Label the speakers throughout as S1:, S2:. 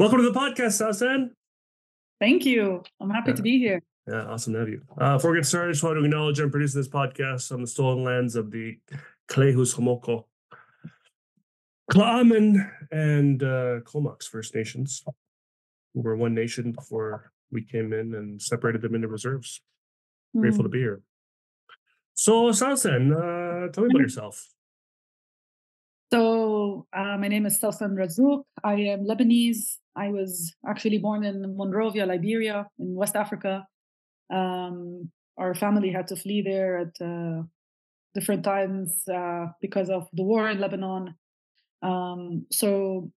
S1: Welcome to the podcast, Sawsan.
S2: Thank you. I'm happy
S1: Yeah.
S2: to be here.
S1: Yeah, awesome to have you. Uh, before we get started, I just want to acknowledge I'm producing this podcast on the stolen lands of the Klehus Homoko, Klaaman, and uh, Comox First Nations, who were one nation before we came in and separated them into reserves. Grateful to
S2: Mm.
S1: be here. So, Sawsan, uh, tell me about
S2: Mhm.
S1: yourself.
S2: So, uh, my name is Sawsan Razzouk. I am Lebanese. I was actually born in Monrovia, Liberia, in West Africa. Um, our family had to flee there at uh, different times uh, because of the war in Lebanon. Um, so,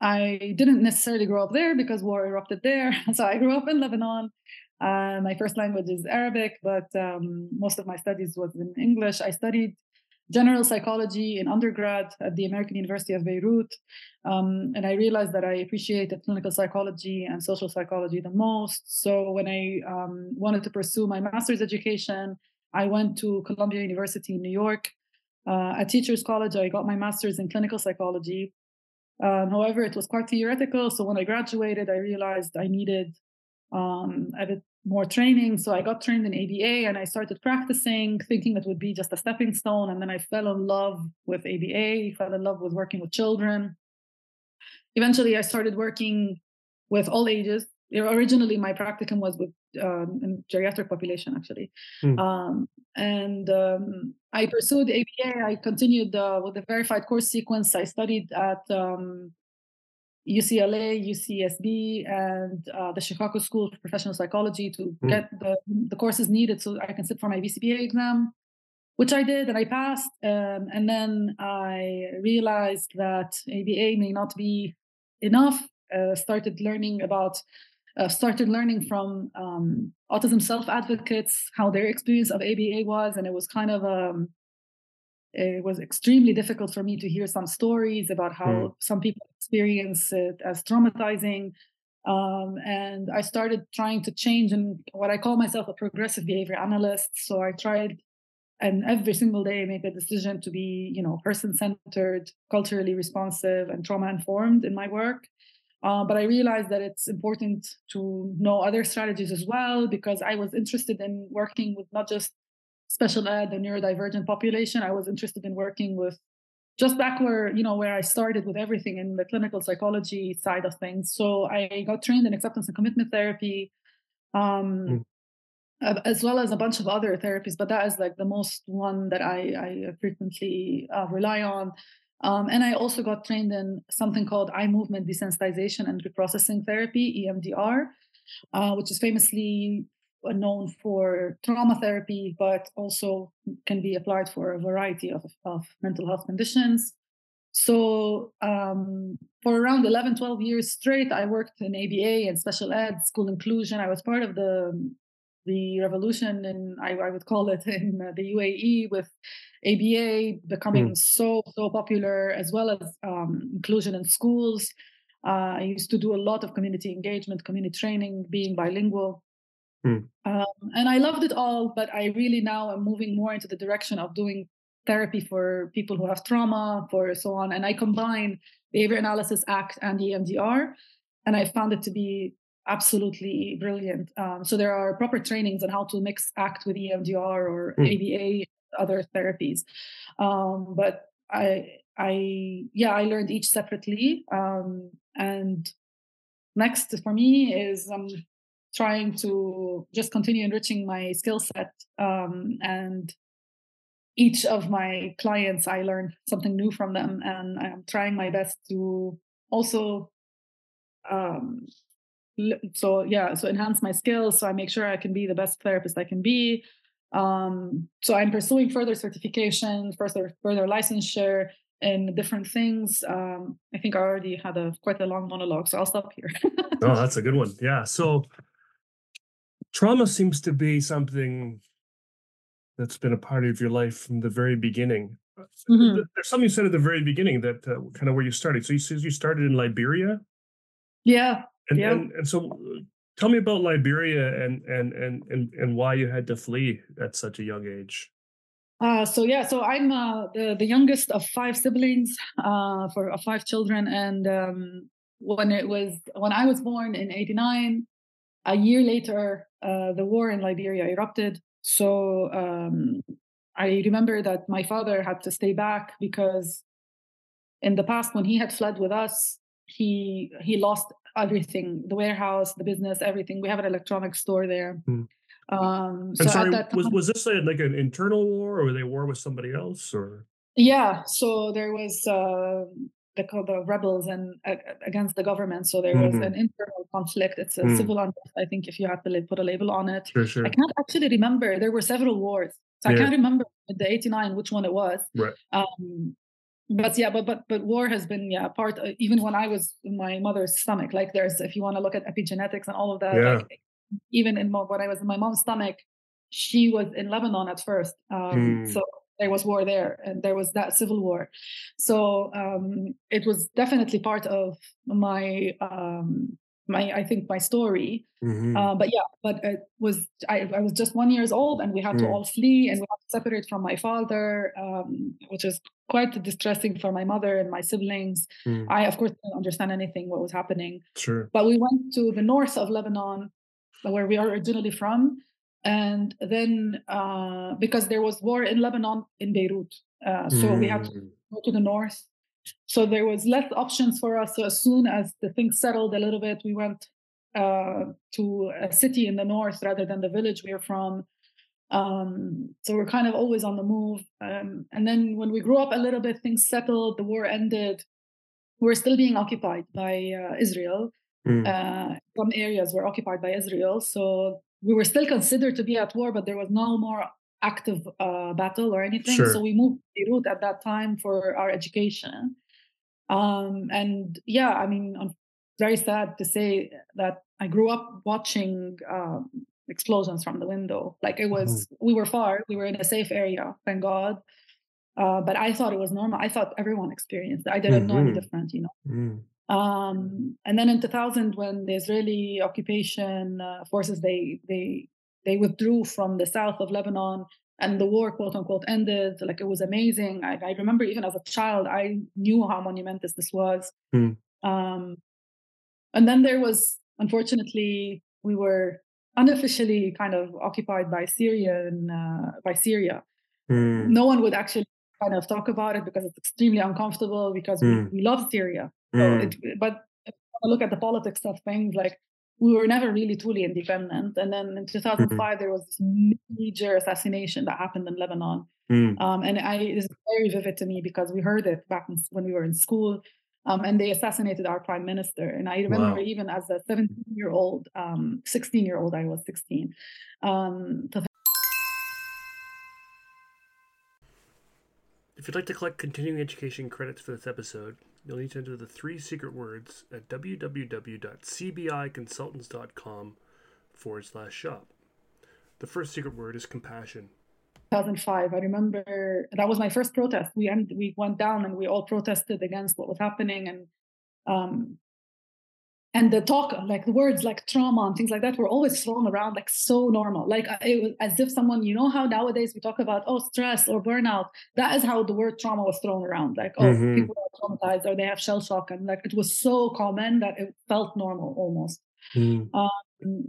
S2: I didn't necessarily grow up there because war erupted there. So, I grew up in Lebanon. Uh, my first language is Arabic, but um, most of my studies was in English. I studied general psychology in undergrad at the American University of Beirut. Um, and I realized that I appreciated clinical psychology and social psychology the most. So when I um, wanted to pursue my master's education, I went to Columbia University in New York. Uh, at Teachers College, I got my master's in clinical psychology. Um, however, it was quite theoretical. So when I graduated, I realized I needed um, a bit more training. So I got trained in ABA and I started practicing, thinking it would be just a stepping stone. And then I fell in love with ABA, fell in love with working with children. Eventually, I started working with all ages. Originally, my practicum was with um, in geriatric population, actually.
S1: Hmm.
S2: Um, and um, I pursued ABA. I continued uh, with the verified course sequence. I studied at um, UCLA, UCSB, and uh, the Chicago School of Professional Psychology to
S1: Mm.
S2: get the, the courses needed so I can sit for my BCBA exam, which I did and I passed. Um, and then I realized that ABA may not be enough. Uh, started learning about, uh, started learning from um, autism self advocates how their experience of ABA was, and it was kind of um, it was extremely difficult for me to hear some stories about how
S1: Mm.
S2: some people experience it as traumatizing. Um, and I started trying to change and what I call myself a progressive behavior analyst. So I tried and every single day make a decision to be, you know, person centered, culturally responsive, and trauma informed in my work. Uh, but I realized that it's important to know other strategies as well because I was interested in working with not just special ed and neurodivergent population. I was interested in working with just back where you know where I started with everything in the clinical psychology side of things. So I got trained in acceptance and commitment therapy, um,
S1: Mm.
S2: as well as a bunch of other therapies. But that is like the most one that I, I frequently uh, rely on. Um, and I also got trained in something called eye movement desensitization and reprocessing therapy (EMDR), uh, which is famously known for trauma therapy, but also can be applied for a variety of, of mental health conditions. So, um, for around 11, 12 years straight, I worked in ABA and special ed, school inclusion. I was part of the the revolution, and I, I would call it in uh, the UAE with ABA becoming so so popular, as well as um, inclusion in schools. Uh, I used to do a lot of community engagement, community training, being bilingual.
S1: Hmm.
S2: Um, and I loved it all, but I really now am moving more into the direction of doing therapy for people who have trauma, for so on. And I combine behavior analysis, ACT, and EMDR, and I found it to be absolutely brilliant. Um, so there are proper trainings on how to mix ACT with EMDR or
S1: Hmm.
S2: ABA, other therapies. Um, but I, I, yeah, I learned each separately. Um, and next for me is um, trying to just continue enriching my skill set um, and each of my clients i learn something new from them and i'm trying my best to also um, so yeah so enhance my skills so i make sure i can be the best therapist i can be um, so i'm pursuing further certification further further licensure in different things um, i think i already had a quite a long monologue so i'll stop here
S1: Oh, that's a good one. Yeah. So trauma seems to be something that's been a part of your life from the very beginning.
S2: Mhm.
S1: There's something you said at the very beginning that uh, kind of where you started. So you said you started in Liberia,
S2: yeah
S1: and
S2: Yeah.
S1: and, and so uh, tell me about Liberia and and and and and why you had to flee at such a young age.
S2: Uh, so yeah, so I'm uh, the the youngest of five siblings, uh, for five children, and um, when it was when I was born in '89, a year later, uh, the war in Liberia erupted. So um, I remember that my father had to stay back because in the past, when he had fled with us, he he lost everything the warehouse the business everything we have an electronics store there
S1: Mm.
S2: um so
S1: I'm sorry,
S2: at that time
S1: was was this a, like an internal war, or were they war with somebody else, or?
S2: yeah so there was uh the, rebels and uh, against the government so there was
S1: Mhm.
S2: an internal conflict it's a
S1: Mm.
S2: civil unrest i think if you have to put a label on it
S1: Sure, sure.
S2: i can't actually remember there were several wars so i can't remember the 89 which one it was
S1: Right.
S2: um but yeah but but but war has been yeah part uh, even when i was in my mother's stomach like there's if you want to look at epigenetics and all of that
S1: Yeah.
S2: like even in when i was in my mom's stomach she was in lebanon at first um
S1: Mm.
S2: so there was war there and there was that civil war so um it was definitely part of my um my i think my story
S1: Mhm.
S2: uh, but yeah, but it was I, I was just one years old, and we had to
S1: Mm.
S2: all flee, and we had to separate from my father, um, which is quite distressing for my mother and my siblings.
S1: Mm.
S2: I, of course, didn't understand anything what was happening,
S1: Sure.
S2: but we went to the north of Lebanon, where we are originally from, and then uh, because there was war in Lebanon in Beirut, uh, so we had to
S1: Mm.
S2: go to the north. So there was less options for us. So as soon as the things settled a little bit, we went uh, to a city in the north rather than the village we are from. Um, so we're kind of always on the move. Um, and then when we grew up a little bit, things settled, the war ended. We're still being occupied by uh, Israel.
S1: Mm.
S2: Uh, some areas were occupied by Israel. So we were still considered to be at war, but there was no more active uh, battle or anything.
S1: Sure.
S2: So we moved to Beirut at that time for our education. Um, and yeah, I mean, I'm very sad to say that I grew up watching um, explosions from the window. Like it was, we were far, we were in a safe area, thank God. Uh, but I thought it was normal. I thought everyone experienced it. I didn't know any
S1: Mhm.
S2: different, you know.
S1: Mm.
S2: Um, and then in 2000, when the Israeli occupation uh, forces they they they withdrew from the south of Lebanon and the war, quote unquote, ended. Like it was amazing. I, I remember even as a child, I knew how monumentous this was.
S1: Hmm.
S2: Um, and then there was, unfortunately, we were unofficially kind of occupied by Syria and uh, by Syria
S1: Mm.
S2: no one would actually kind of talk about it because it's extremely uncomfortable because
S1: Mm.
S2: we, we love Syria. So
S1: Mm.
S2: it, but look at the politics of things, like we were never really truly independent. And then in 2005, there was this major assassination that happened in Lebanon.
S1: Mm.
S2: Um, and I, it is very vivid to me because we heard it back in, when we were in school. Um, and they assassinated our prime minister. And I remember
S1: Wow.
S2: even as a 17 year old, um, 16 year old, I was 16. Um, to
S1: If you'd like to collect continuing education credits for this episode, you'll need to enter the three secret words at www.cbiconsultants.com forward slash shop. The first secret word is compassion.
S2: 2005 i remember that was my first protest we end, we went down and we all protested against what was happening and um and the talk like the words like trauma and things like that were always thrown around like so normal like it was as if someone you know how nowadays we talk about oh stress or burnout that is how the word trauma was thrown around like oh
S1: Mhm.
S2: people are traumatized or they have shell shock and like it was so common that it felt normal almost
S1: Mm.
S2: um,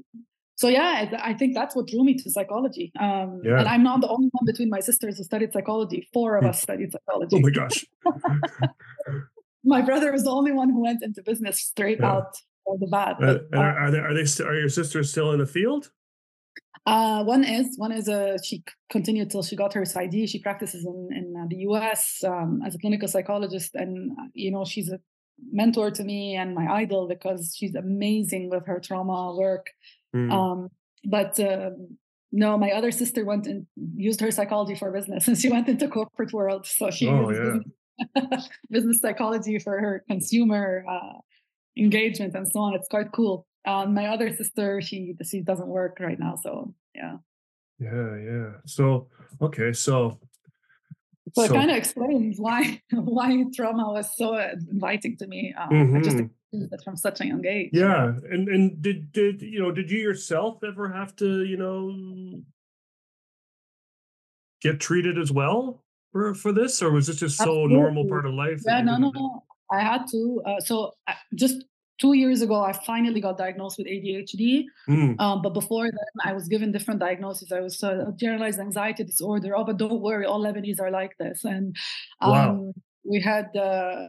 S2: so yeah, I, I think that's what drew me to psychology. Um,
S1: Yeah.
S2: And I'm not the only one between my sisters who studied psychology. Four of
S1: Hmm.
S2: us studied psychology.
S1: Oh my gosh.
S2: my brother was the only one who went into business straight
S1: Yeah.
S2: out of the.
S1: Uh,
S2: But,
S1: and are, are they are they st- are your sisters still in the field?
S2: uh, one is one is a she continued till she got her PsyD. She practices in in uh, the U.S. Um, as a clinical psychologist, and uh, you know she's a mentor to me and my idol because she's amazing with her trauma work.
S1: Mm.
S2: Um, but um, no, my other sister went and used her psychology for business, and she went into corporate world. So she
S1: Oh,
S2: business, business psychology for her consumer uh, engagement and so on. It's quite cool. Um, my other sister, she she doesn't work right now, so yeah.
S1: yeah, yeah. So okay, so
S2: So, it kind of explains why why trauma was so inviting to me. Um, I just experienced it from such a young age.
S1: yeah, and and did did you know did you yourself ever have to you know get treated as well for for this, or was this just so normal part of life?
S2: Yeah, no, no, no. I had to. Uh, so I, just two years ago, I finally got diagnosed with ADHD. Mm. Um, but before then, I was given different diagnoses. I was uh, generalized anxiety disorder. Oh, but don't worry, all Lebanese are like this. And um, wow. we had, uh,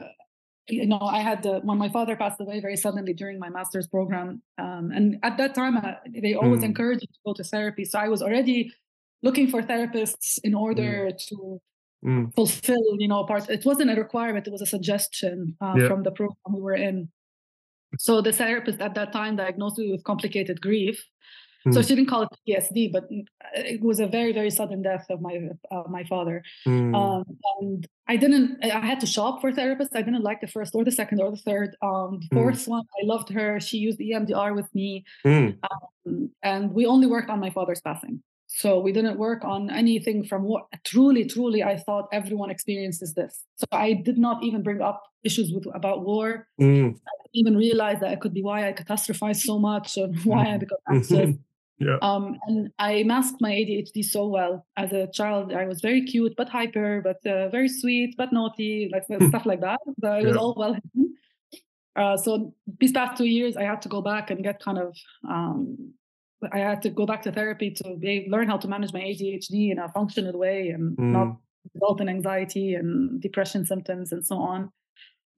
S2: you know, I had uh, when my father passed away very suddenly during my master's program. Um, and at that time, uh, they always mm. encouraged me to go to therapy. So I was already looking for therapists in order mm. to mm. fulfill, you know, part. It wasn't a requirement; it was a suggestion uh, yeah. from the program we were in. So the therapist at that time diagnosed me with complicated grief. Mm. So she didn't call it PTSD, but it was a very, very sudden death of my uh, my father. Mm. Um, and I didn't. I had to shop for therapists. I didn't like the first or the second or the third. Um, the mm. fourth one, I loved her. She used EMDR with me, mm. um, and we only worked on my father's passing. So we didn't work on anything from what truly, truly I thought everyone experiences this. So I did not even bring up issues with about war. Mm. I even realize that it could be why I catastrophize so much and why I become anxious. yeah. Um, and I masked my ADHD so well as a child. I was very cute but hyper, but uh, very sweet but naughty, like stuff like that. So it was all well hidden. Uh, so these past two years, I had to go back and get kind of um, I had to go back to therapy to learn how to manage my ADHD in a functional way and mm. not result in anxiety and depression symptoms and so on.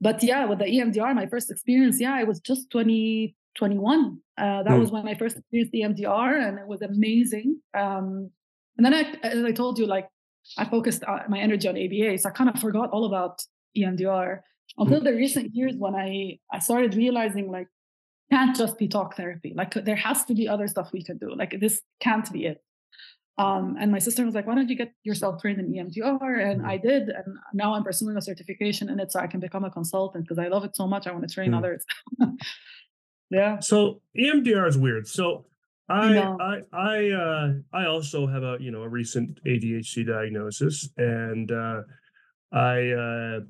S2: But yeah, with the EMDR, my first experience, yeah, I was just 20, 21. Uh, that mm. was when I first experienced EMDR and it was amazing. Um, and then I, as I told you, like I focused uh, my energy on ABA. So I kind of forgot all about EMDR until mm. the recent years when I, I started realizing like can't just be talk therapy. Like there has to be other stuff we can do. Like this can't be it. Um, and my sister was like, why don't you get yourself trained in EMDR? And I mm-hmm. did. And now I'm pursuing a certification in it so I can become a consultant because I love it so much. I want to train mm. others. yeah.
S1: So EMDR is weird. So I I I uh I also have a you know a recent ADHD diagnosis and uh I uh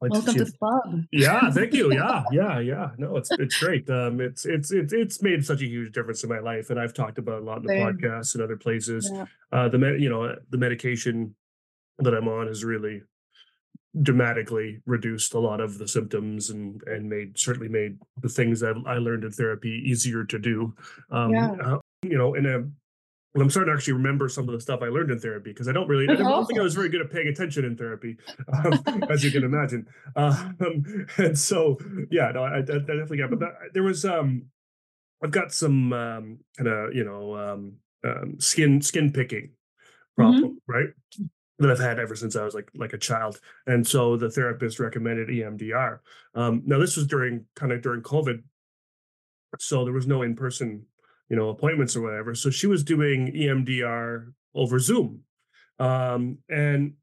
S2: Welcome to the club.
S1: Yeah, thank you. Yeah, yeah, yeah. No, it's it's great. Um, it's it's it's it's made such a huge difference in my life, and I've talked about a lot in the Same. podcast and other places. Yeah. Uh, the med, you know, the medication that I'm on has really dramatically reduced a lot of the symptoms and and made certainly made the things that I learned in therapy easier to do. Um, yeah. Uh, you know, in a I'm starting to actually remember some of the stuff I learned in therapy because I don't really, I don't think I was very good at paying attention in therapy, um, as you can imagine. Um, and so, yeah, no, I, I definitely got, but that, there was, um, I've got some um, kind of, you know, um, um, skin skin picking problem, mm-hmm. right? That I've had ever since I was like like a child, and so the therapist recommended EMDR. Um, now this was during kind of during COVID, so there was no in person you know appointments or whatever. So she was doing emdr over zoom. Um, and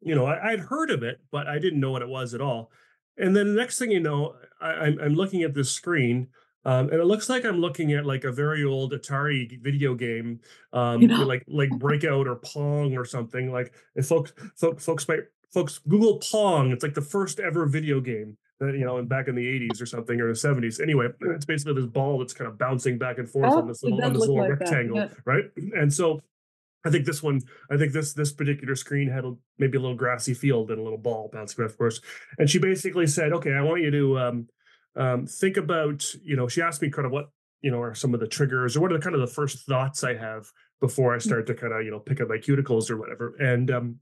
S1: you know I, would heard of it but i didn't know what it was at all. And then the next thing you know I, am I'm looking at this screen um, and it looks like i'm looking at like a very old atari video game um, you know? like like breakout or pong or something like if folks folks folks might folks google pong it's like the first ever video game you know, back in the 80s or something or the 70s. Anyway, it's basically this ball that's kind of bouncing back and forth oh, on this little, on this little like rectangle, yeah. right? And so I think this one, I think this this particular screen had a, maybe a little grassy field and a little ball bouncing back, of course. And she basically said, "Okay, I want you to um, um, think about, you know." She asked me kind of what you know are some of the triggers or what are the kind of the first thoughts I have before I mm. start to kind of you know pick up my cuticles or whatever. And um,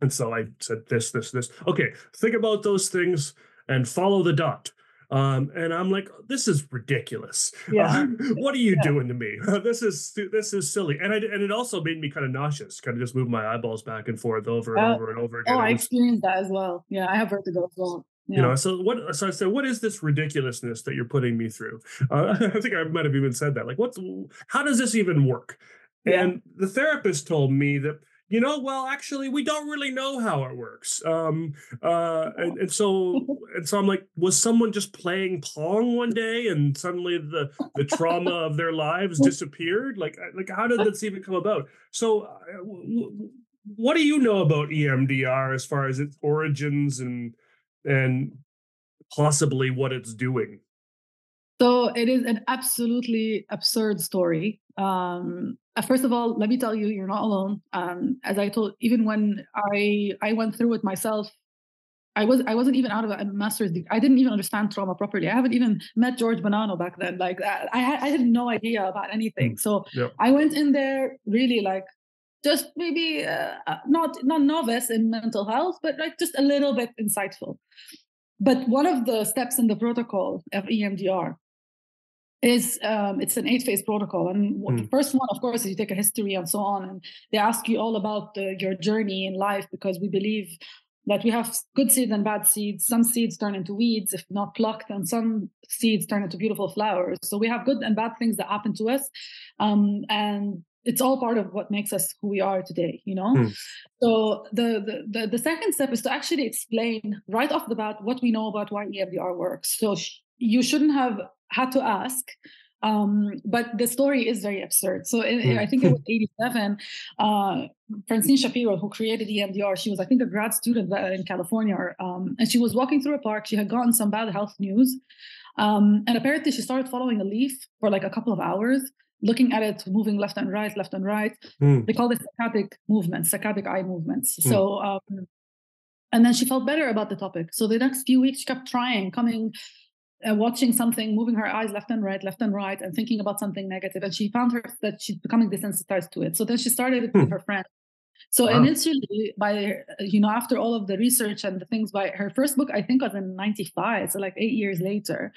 S1: and so I said this, this, this. Okay, think about those things and follow the dot. Um, and I'm like, this is ridiculous. Yeah. Uh, what are you yeah. doing to me? this is this is silly. And I and it also made me kind of nauseous, kind of just move my eyeballs back and forth over and uh, over and over again.
S2: Oh, I experienced that as well. Yeah, I have vertigo as well.
S1: Yeah. You know, so what? So I said, "What is this ridiculousness that you're putting me through?" Uh, I think I might have even said that. Like, what's? How does this even work? And the therapist told me that you know, well, actually, we don't really know how it works. Um, uh, and, and so, and so I'm like, was someone just playing Pong one day and suddenly the the trauma of their lives disappeared? Like, like how did this even come about? So, uh, what do you know about EMDR as far as its origins and and possibly what it's doing?
S2: So it is an absolutely absurd story. Um, first of all, let me tell you, you're not alone. Um, as I told, even when I I went through it myself, I was I wasn't even out of a master's degree. I didn't even understand trauma properly. I haven't even met George Bonanno back then. Like I had I had no idea about anything. Mm, so yep. I went in there really like just maybe uh, uh, not not novice in mental health, but like just a little bit insightful. But one of the steps in the protocol of EMDR is um, it's an eight phase protocol. And mm. the first one of course is you take a history and so on and they ask you all about the, your journey in life because we believe that we have good seeds and bad seeds. Some seeds turn into weeds if not plucked and some seeds turn into beautiful flowers. So we have good and bad things that happen to us um, and it's all part of what makes us who we are today you know? Mm. so the, the, the the second step is to actually explain right off the bat what we know about why emdr works. So sh- you shouldn't have had to ask um, but the story is very absurd. So in, mm. I think it was 87. Uh, Francine Shapiro, who created EMDR, she was, I think, a grad student in California. Um, and she was walking through a park. She had gotten some bad health news. Um, and apparently she started following a leaf for like a couple of hours, looking at it, moving left and right, left and right. Mm. They call it saccadic movements, saccadic eye movements. Mm. So, um, and then she felt better about the topic. So the next few weeks, she kept trying, coming uh, watching something, moving her eyes left and right, left and right, and thinking about something negative. And she found her that she's becoming desensitized to it. So then she started it with hmm. her friends. So wow. initially, by you know, after all of the research and the things, by her first book, I think was in '95, so like eight years later,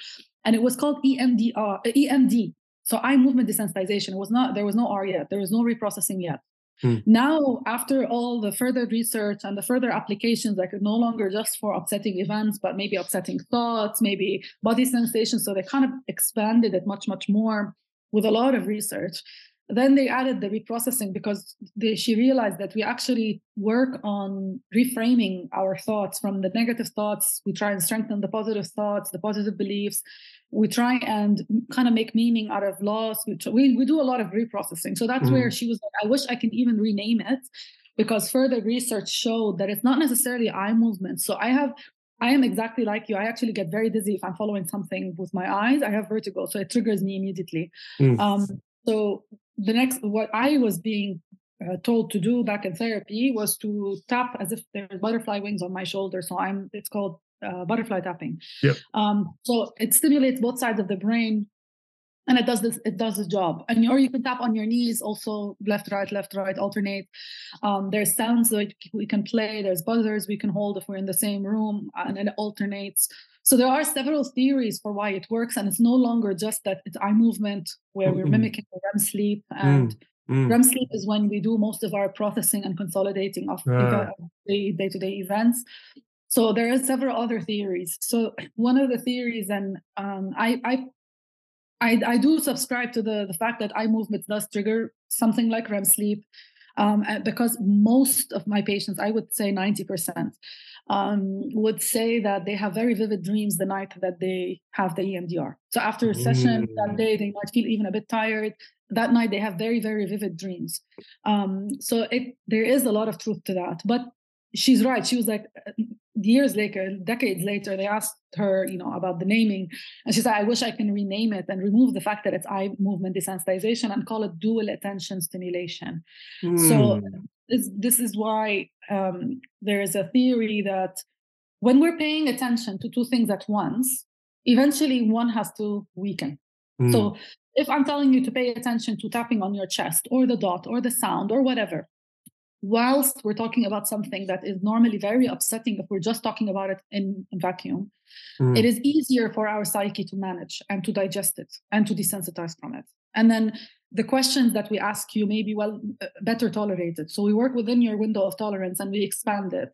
S2: and it was called EMDR, uh, EMD. So eye movement desensitization. It was not there was no R yet. There was no reprocessing yet. Hmm. Now, after all the further research and the further applications, like no longer just for upsetting events, but maybe upsetting thoughts, maybe body sensations. So they kind of expanded it much, much more with a lot of research. Then they added the reprocessing because they, she realized that we actually work on reframing our thoughts from the negative thoughts. We try and strengthen the positive thoughts, the positive beliefs we try and kind of make meaning out of loss. We, we, we do a lot of reprocessing. So that's mm-hmm. where she was like, I wish I can even rename it because further research showed that it's not necessarily eye movement. So I have, I am exactly like you. I actually get very dizzy if I'm following something with my eyes. I have vertigo, so it triggers me immediately. Mm. Um, so the next, what I was being uh, told to do back in therapy was to tap as if there's butterfly wings on my shoulder. So I'm, it's called uh, butterfly tapping.
S1: Yep.
S2: Um, so it stimulates both sides of the brain, and it does this. It does the job. And or you can tap on your knees, also left, right, left, right, alternate. Um, there's sounds that we can play. There's buzzers we can hold if we're in the same room, and it alternates. So there are several theories for why it works, and it's no longer just that it's eye movement where we're mimicking REM sleep and. Mm. Mm. REM sleep is when we do most of our processing and consolidating of uh. the day-to-day events. So there are several other theories. So one of the theories, and um, I, I, I, I, do subscribe to the the fact that eye movement does trigger something like REM sleep, um, because most of my patients, I would say ninety percent, um, would say that they have very vivid dreams the night that they have the EMDR. So after a session mm. that day, they might feel even a bit tired. That night, they have very very vivid dreams. Um, so it there is a lot of truth to that, but she's right. She was like, years later, decades later, they asked her, you know, about the naming, and she said, "I wish I can rename it and remove the fact that it's eye movement desensitization and call it dual attention stimulation." Mm. So hmm. this, this is why um, there is a theory that when we're paying attention to two things at once, eventually one has to weaken. Mm. So if I'm telling you to pay attention to tapping on your chest or the dot or the sound or whatever, whilst we're talking about something that is normally very upsetting if we're just talking about it in, in vacuum, mm. it is easier for our psyche to manage and to digest it and to desensitize from it. And then the questions that we ask you may be well uh, better tolerated. So we work within your window of tolerance and we expand it.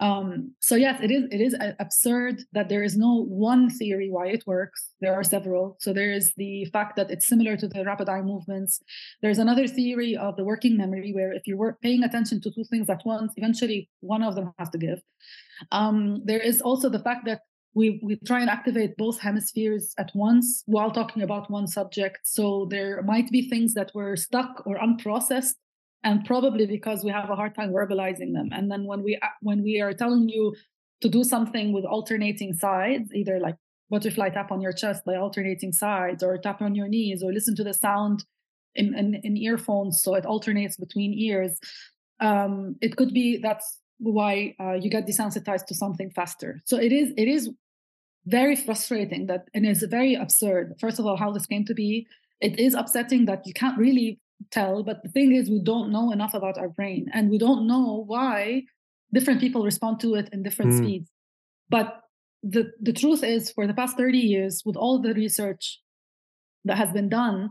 S2: Um, so yes, it is it is absurd that there is no one theory why it works. There are several. So there is the fact that it's similar to the rapid eye movements. There's another theory of the working memory where if you're paying attention to two things at once, eventually one of them has to give. Um, there is also the fact that we we try and activate both hemispheres at once while talking about one subject. So there might be things that were stuck or unprocessed and probably because we have a hard time verbalizing them and then when we when we are telling you to do something with alternating sides either like butterfly tap on your chest by alternating sides or tap on your knees or listen to the sound in, in, in earphones so it alternates between ears um, it could be that's why uh, you get desensitized to something faster. So it is it is very frustrating that and it's very absurd. First of all, how this came to be. It is upsetting that you can't really tell, but the thing is we don't know enough about our brain and we don't know why different people respond to it in different mm. speeds. But the, the truth is for the past 30 years, with all the research that has been done,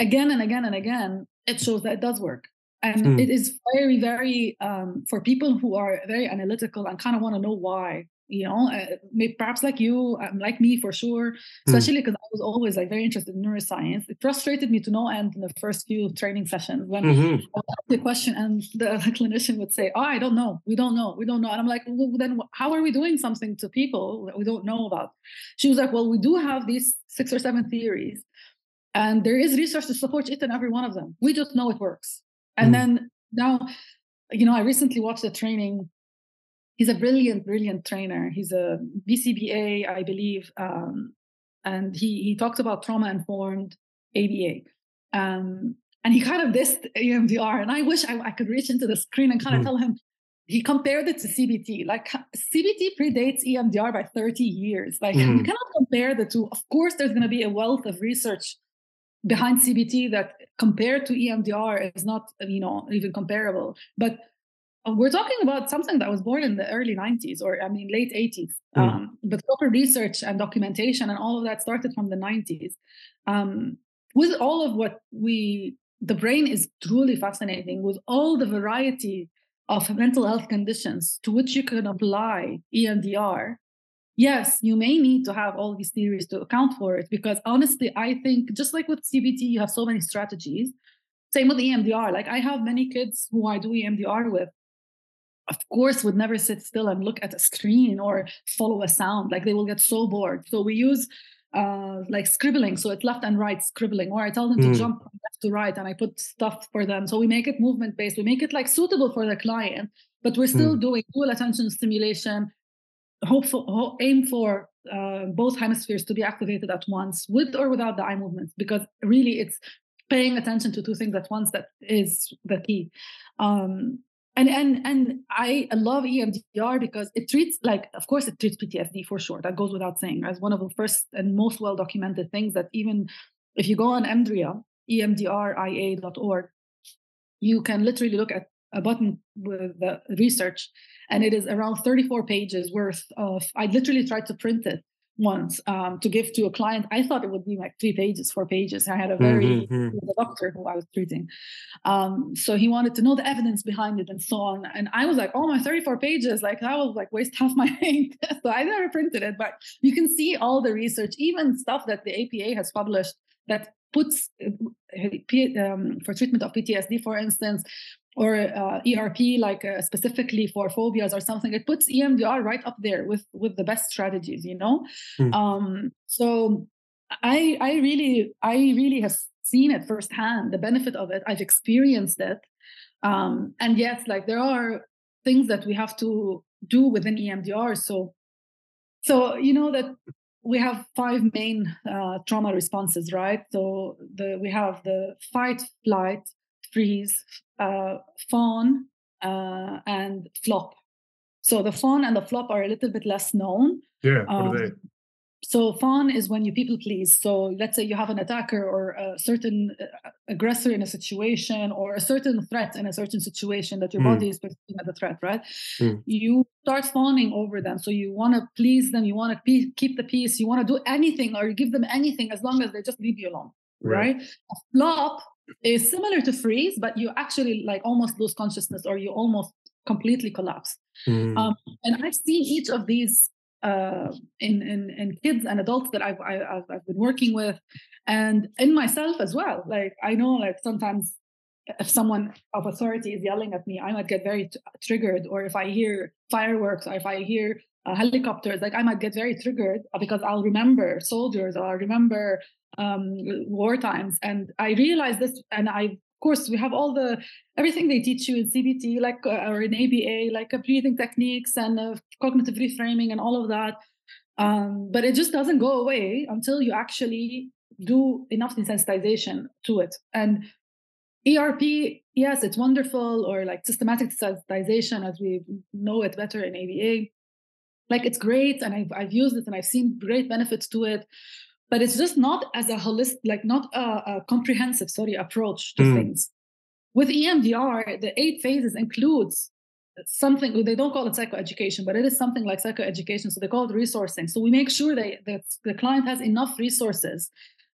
S2: again and again and again, it shows that it does work and mm. it is very very um, for people who are very analytical and kind of want to know why you know uh, maybe, perhaps like you um, like me for sure hmm. especially because mm. i was always like very interested in neuroscience it frustrated me to no end in the first few training sessions when mm-hmm. i would ask the question and the, the, clinician would say oh i don't know we don't know we don't know and i'm like well, then how are we doing something to people that we don't know about she was like well we do have these six or seven theories and there is research to support each and every one of them we just know it works and mm. then now, you know, I recently watched a training. He's a brilliant, brilliant trainer. He's a BCBA, I believe, um, and he he talked about trauma informed ABA. Um, and he kind of dissed EMDR, and I wish I, I could reach into the screen and kind of mm. tell him. He compared it to CBT. Like CBT predates EMDR by 30 years. Like mm. you cannot compare the two. Of course, there's going to be a wealth of research behind CBT that compared to EMDR is not, you know, even comparable. But we're talking about something that was born in the early 90s or I mean late 80s. Mm. Um, but proper research and documentation and all of that started from the 90s. Um, with all of what we, the brain is truly fascinating with all the variety of mental health conditions to which you can apply EMDR yes, you may need to have all these theories to account for it because honestly, I think just like with CBT, you have so many strategies. Same with EMDR. Like I have many kids who I do EMDR with, of course, would never sit still and look at a screen or follow a sound. Like they will get so bored. So we use uh, like scribbling. So it's left and right scribbling, or I tell them mm. to hmm. jump left to right and I put stuff for them. So we make it movement based. We make it like suitable for the client, but we're still mm. doing dual attention stimulation hope for, aim for uh, both hemispheres to be activated at once with or without the eye movements because really it's paying attention to two things at once that is the key. Um, and and and I love EMDR because it treats like of course it treats PTSD for sure. That goes without saying. As one of the first and most well documented things that even if you go on EMDRIA emdria.org you can literally look at a button with the research and it is around 34 pages worth of i literally tried to print it once um, to give to a client. I thought it would be like three pages four pages. I had a very mm-hmm. doctor who i was treating. Um, so he wanted to know the evidence behind it and so on. And i was like oh my 34 pages like I will like waste half my ink so i never printed it but you can see all the research even stuff that the apa has published that puts uh, um, for treatment of ptsd for instance or uh, ERP, like uh, specifically for phobias or something, it puts EMDR right up there with with the best strategies. You know, mm. um, so I I really I really have seen it firsthand, the benefit of it. I've experienced it, um, and yes, like there are things that we have to do within EMDR. So, so you know that we have five main uh, trauma responses, right? So the we have the fight, flight, freeze, uh, fawn, uh, and flop. So the fawn and the flop are a little bit less known.
S1: Yeah, what um, are they?
S2: So fawn is when you people please. So let's say you have an attacker or a certain uh, aggressor in a situation or a certain threat in a certain situation that your mm. body is perceiving as a threat, right? Mm. You start fawning over them. So you want to please them, you want to pe- keep the peace, you want to do anything or give them anything as long as they just leave you alone, right? right? A flop is similar to freeze, but you actually like almost lose consciousness or you almost completely collapse. Mm. Um, and I've seen each of these uh, in, in in kids and adults that I've, I, have i have been working with, and in myself as well. Like I know, like sometimes if someone of authority is yelling at me, I might get very t- triggered, or if I hear fireworks, or if I hear uh, helicopters, like I might get very triggered because I'll remember soldiers, or I'll remember um, war times. And I realized this, and I, course, we have all the everything they teach you in CBT, like uh, or in ABA, like uh, breathing techniques and uh, cognitive reframing and all of that. Um, but it just doesn't go away until you actually do enough desensitization to it. And ERP, yes, it's wonderful, or like systematic desensitization as we know it better in ABA. Like it's great, and I've, I've used it and I've seen great benefits to it, but it's just not as a holistic, like not a, a comprehensive, sorry, approach to mm. things. With EMDR, the eight phases includes something they don't call it psychoeducation, but it is something like psychoeducation. So they call it resourcing. So we make sure that, that the client has enough resources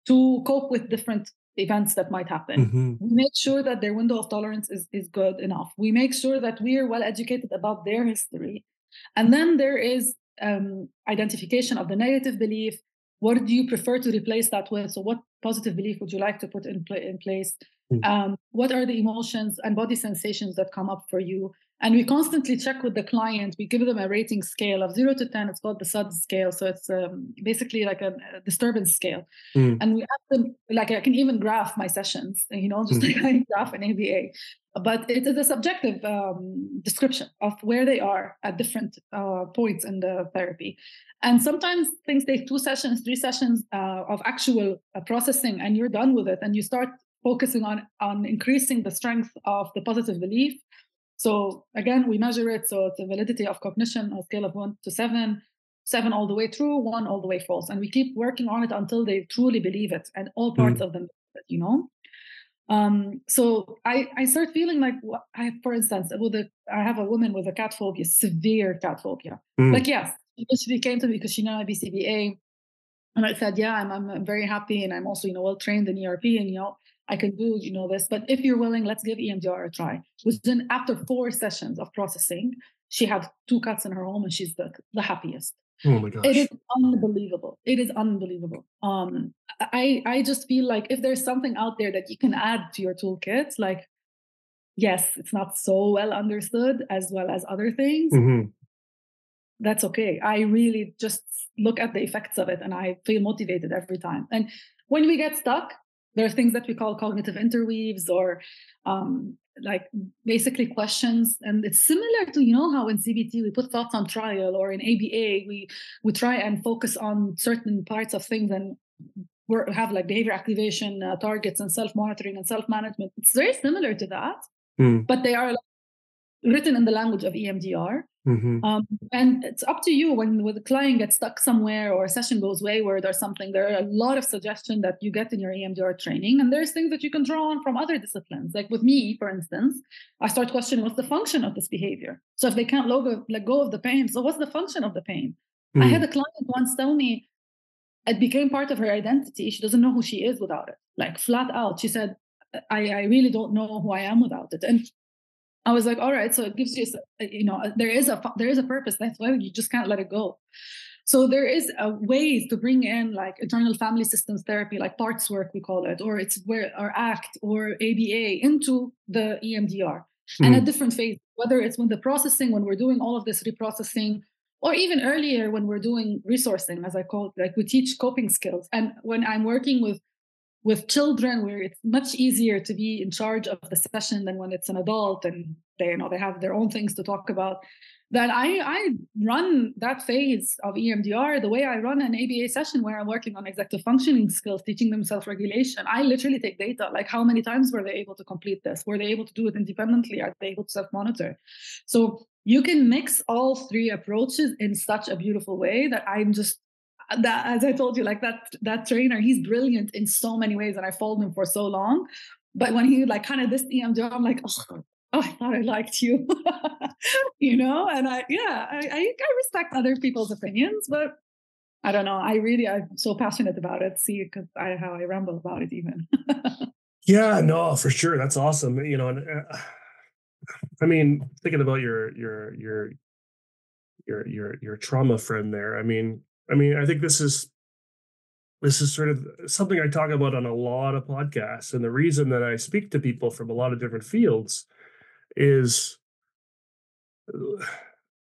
S2: to cope with different events that might happen. Mm-hmm. We make sure that their window of tolerance is, is good enough. We make sure that we are well educated about their history. And then there is um, identification of the negative belief. What do you prefer to replace that with? So, what positive belief would you like to put in, pl- in place? Mm-hmm. Um, what are the emotions and body sensations that come up for you? And we constantly check with the client. We give them a rating scale of zero to 10. It's called the SUD scale. So it's um, basically like a, a, disturbance scale. Mm. And we ask them, like, I can even graph my sessions, you know, just mm. like I graph an ABA. But it is a subjective um, description of where they are at different uh, points in the therapy. And sometimes things take two sessions, three sessions uh, of actual uh, processing, and you're done with it. And you start focusing on, on increasing the strength of the positive belief so again, we measure it. So it's a validity of cognition, on a scale of one to seven, seven all the way through, one all the way false. And we keep working on it until they truly believe it and all parts mm. of them, you know? Um, so I, I start feeling like I, for instance, with a, I have a woman with a cat phobia, severe cat phobia. Mm. Like, yes, she came to me because she knew BCBA. And I said, yeah, I'm, I'm very happy. And I'm also, you know, well trained in ERP and, you know, I can do, you know, this. But if you're willing, let's give EMDR a try. Within after four sessions of processing, she had two cats in her home and she's the, the happiest.
S1: Oh my gosh.
S2: It is unbelievable. It is unbelievable. Um, I I just feel like if there's something out there that you can add to your toolkit, like yes, it's not so well understood as well as other things. Mm-hmm. That's okay. I really just look at the effects of it and I feel motivated every time. And when we get stuck, there are things that we call cognitive interweaves or um, like basically questions and it's similar to you know how in cbt we put thoughts on trial or in aba we we try and focus on certain parts of things and we have like behavior activation uh, targets and self-monitoring and self-management it's very similar to that mm. but they are like, written in the language of emdr Mm-hmm. Um, and it's up to you when, when the client gets stuck somewhere or a session goes wayward or something. There are a lot of suggestions that you get in your EMDR training, and there's things that you can draw on from other disciplines. Like with me, for instance, I start questioning what's the function of this behavior. So if they can't logo, let go of the pain, so what's the function of the pain? Mm. I had a client once tell me it became part of her identity. She doesn't know who she is without it, like flat out. She said, I, I really don't know who I am without it. And I was like, all right, so it gives you, you know, there is a there is a purpose. That's why you just can't let it go. So there is a ways to bring in like internal family systems therapy, like parts work we call it, or it's where or ACT or ABA into the EMDR, mm. and at different phases, whether it's when the processing, when we're doing all of this reprocessing, or even earlier when we're doing resourcing, as I call it, like we teach coping skills. And when I'm working with with children where it's much easier to be in charge of the session than when it's an adult and they you know they have their own things to talk about that I, I run that phase of EMDR the way I run an ABA session where I'm working on executive functioning skills, teaching them self regulation. I literally take data like how many times were they able to complete this? Were they able to do it independently? Are they able to self monitor? So you can mix all three approaches in such a beautiful way that I'm just that as I told you, like that that trainer, he's brilliant in so many ways, and I followed him for so long. But when he like kind of this EMDR, I'm like, oh, oh, I thought I liked you, you know. And I, yeah, I, I, I respect other people's opinions, but I don't know. I really, I'm so passionate about it. See, because I how I ramble about it even.
S1: yeah, no, for sure. That's awesome. You know, and uh, I mean, thinking about your your your your your your trauma friend there. I mean, I mean, I think this is this is sort of something I talk about on a lot of podcasts. And the reason that I speak to people from a lot of different fields is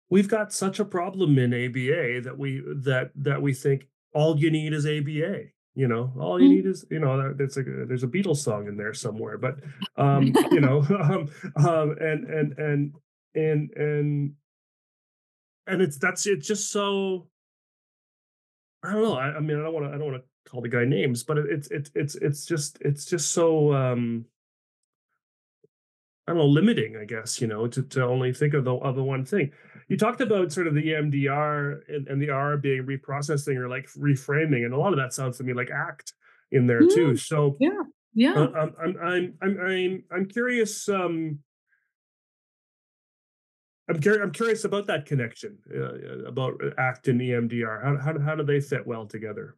S1: we've got such a problem in ABA that we that that we think all you need is ABA. You know, all you mm. need is you know there's a there's a Beatles song in there somewhere, but um, you know, um, um, and and and and and and it's that's it's just so I don't know. I, I mean, I don't want to. I don't want to call the guy names, but it's it's it's it's just it's just so um I don't know, limiting, I guess, you know, to, to only think of the of the one thing. You talked about sort of the EMDR and, and the R being reprocessing or like reframing, and a lot of that sounds to me like ACT in there mm, too. So
S2: yeah, yeah.
S1: Uh, I'm, I'm I'm I'm I'm curious. Um, I'm curious. I'm curious about that connection uh, about ACT and EMDR. How how how do they fit well together?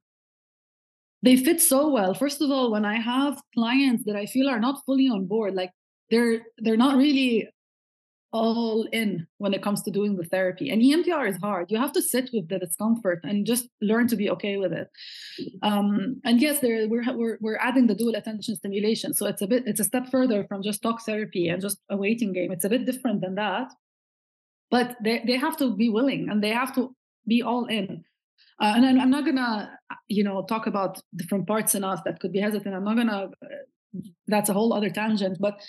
S2: They fit so well. First of all, when I have clients that I feel are not fully on board, like they're they're not really all in when it comes to doing the therapy. And EMDR is hard. You have to sit with the discomfort and just learn to be okay with it. Um, and yes, we're, we're we're adding the dual attention stimulation, so it's a bit it's a step further from just talk therapy and just a waiting game. It's a bit different than that, but they they have to be willing and they have to be all in. Uh, and I'm, I'm not gonna, you know, talk about different parts in us that could be hesitant. I'm not gonna that's a whole other tangent but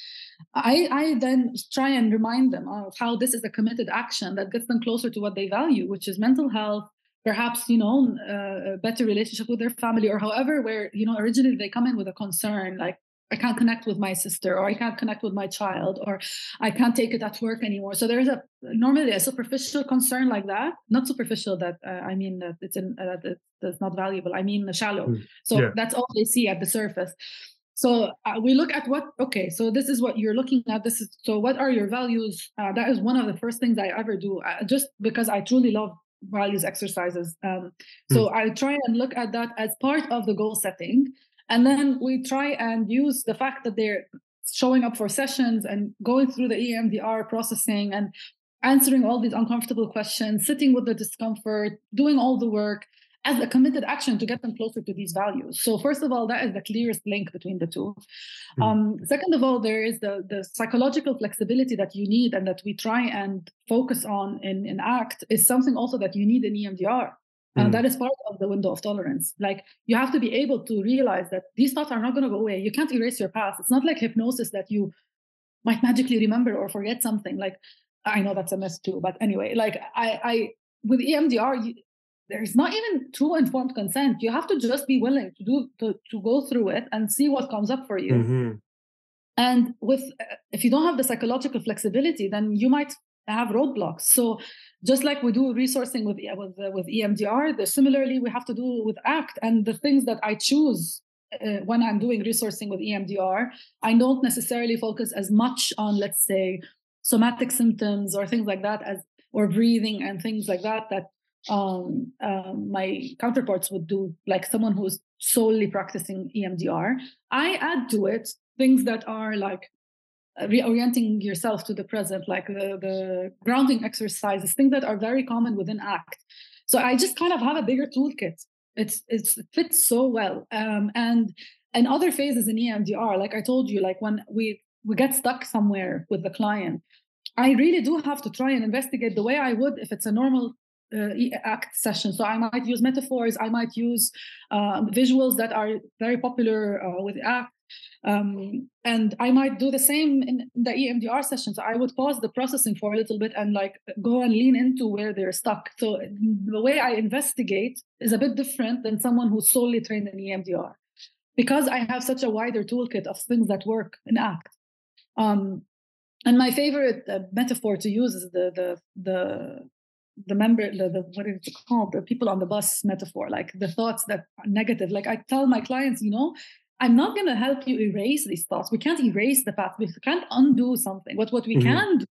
S2: i i then try and remind them of how this is a committed action that gets them closer to what they value which is mental health perhaps you know uh, a better relationship with their family or however where you know originally they come in with a concern like I can't connect with my sister, or I can't connect with my child, or I can't take it at work anymore. So there's a normally a superficial concern like that. Not superficial that uh, I mean that it's in, uh, that it's not valuable. I mean shallow. Mm, so yeah. that's all they see at the surface. So uh, we look at what, okay, so this is what you're looking at. This is, so what are your values? Uh, that is one of the first things I ever do, uh, just because I truly love values exercises. Um, so mm. I try and look at that as part of the goal setting. And then we try and use the fact that they're showing up for sessions and going through the EMDR processing and answering all these uncomfortable questions, sitting with the discomfort, doing all the work as a committed action to get them closer to these values. So first of all, that is the clearest link between the 2 mm-hmm. um, second of all, there is the, the psychological flexibility that you need and that we try and focus on in, in ACT is something also that you need in EMDR. And hmm. that is part of the window of tolerance. Like you have to be able to realize that these thoughts are not going to go away. You can't erase your past. It's not like hypnosis that you might magically remember or forget something. Like I know that's a mess too, but anyway, like I, I with EMDR, you, there's not even true informed consent you have to just be willing to do to, to go through it and see what comes up for you mm-hmm. and with if you don't have the psychological flexibility then you might have roadblocks so just like we do resourcing with with, uh, with emdr similarly we have to do with act and the things that i choose uh, when i'm doing resourcing with emdr i don't necessarily focus as much on let's say somatic symptoms or things like that as or breathing and things like that that um, um, my counterparts would do, like someone who's solely practicing EMDR. I add to it things that are like uh, reorienting yourself to the present, like the, the grounding exercises, things that are very common within ACT. So I just kind of have a bigger toolkit. It's, it's it fits so well. Um, and and other phases in EMDR, like I told you, like when we we get stuck somewhere with the client, I really do have to try and investigate the way I would if it's a normal uh, act session. So I might use metaphors, I might use uh, visuals that are very popular uh, with act. Um, and I might do the same in the EMDR sessions. I would pause the processing for a little bit and like go and lean into where they're stuck. So the way I investigate is a bit different than someone who's solely trained in EMDR because I have such a wider toolkit of things that work in ACT. Um, and my favorite uh, metaphor to use is the the the the member the, the what is it called the people on the bus metaphor like the thoughts that are negative like i tell my clients you know i'm not going to help you erase these thoughts. We can't erase the past. We can't undo something. But what we mm-hmm. can do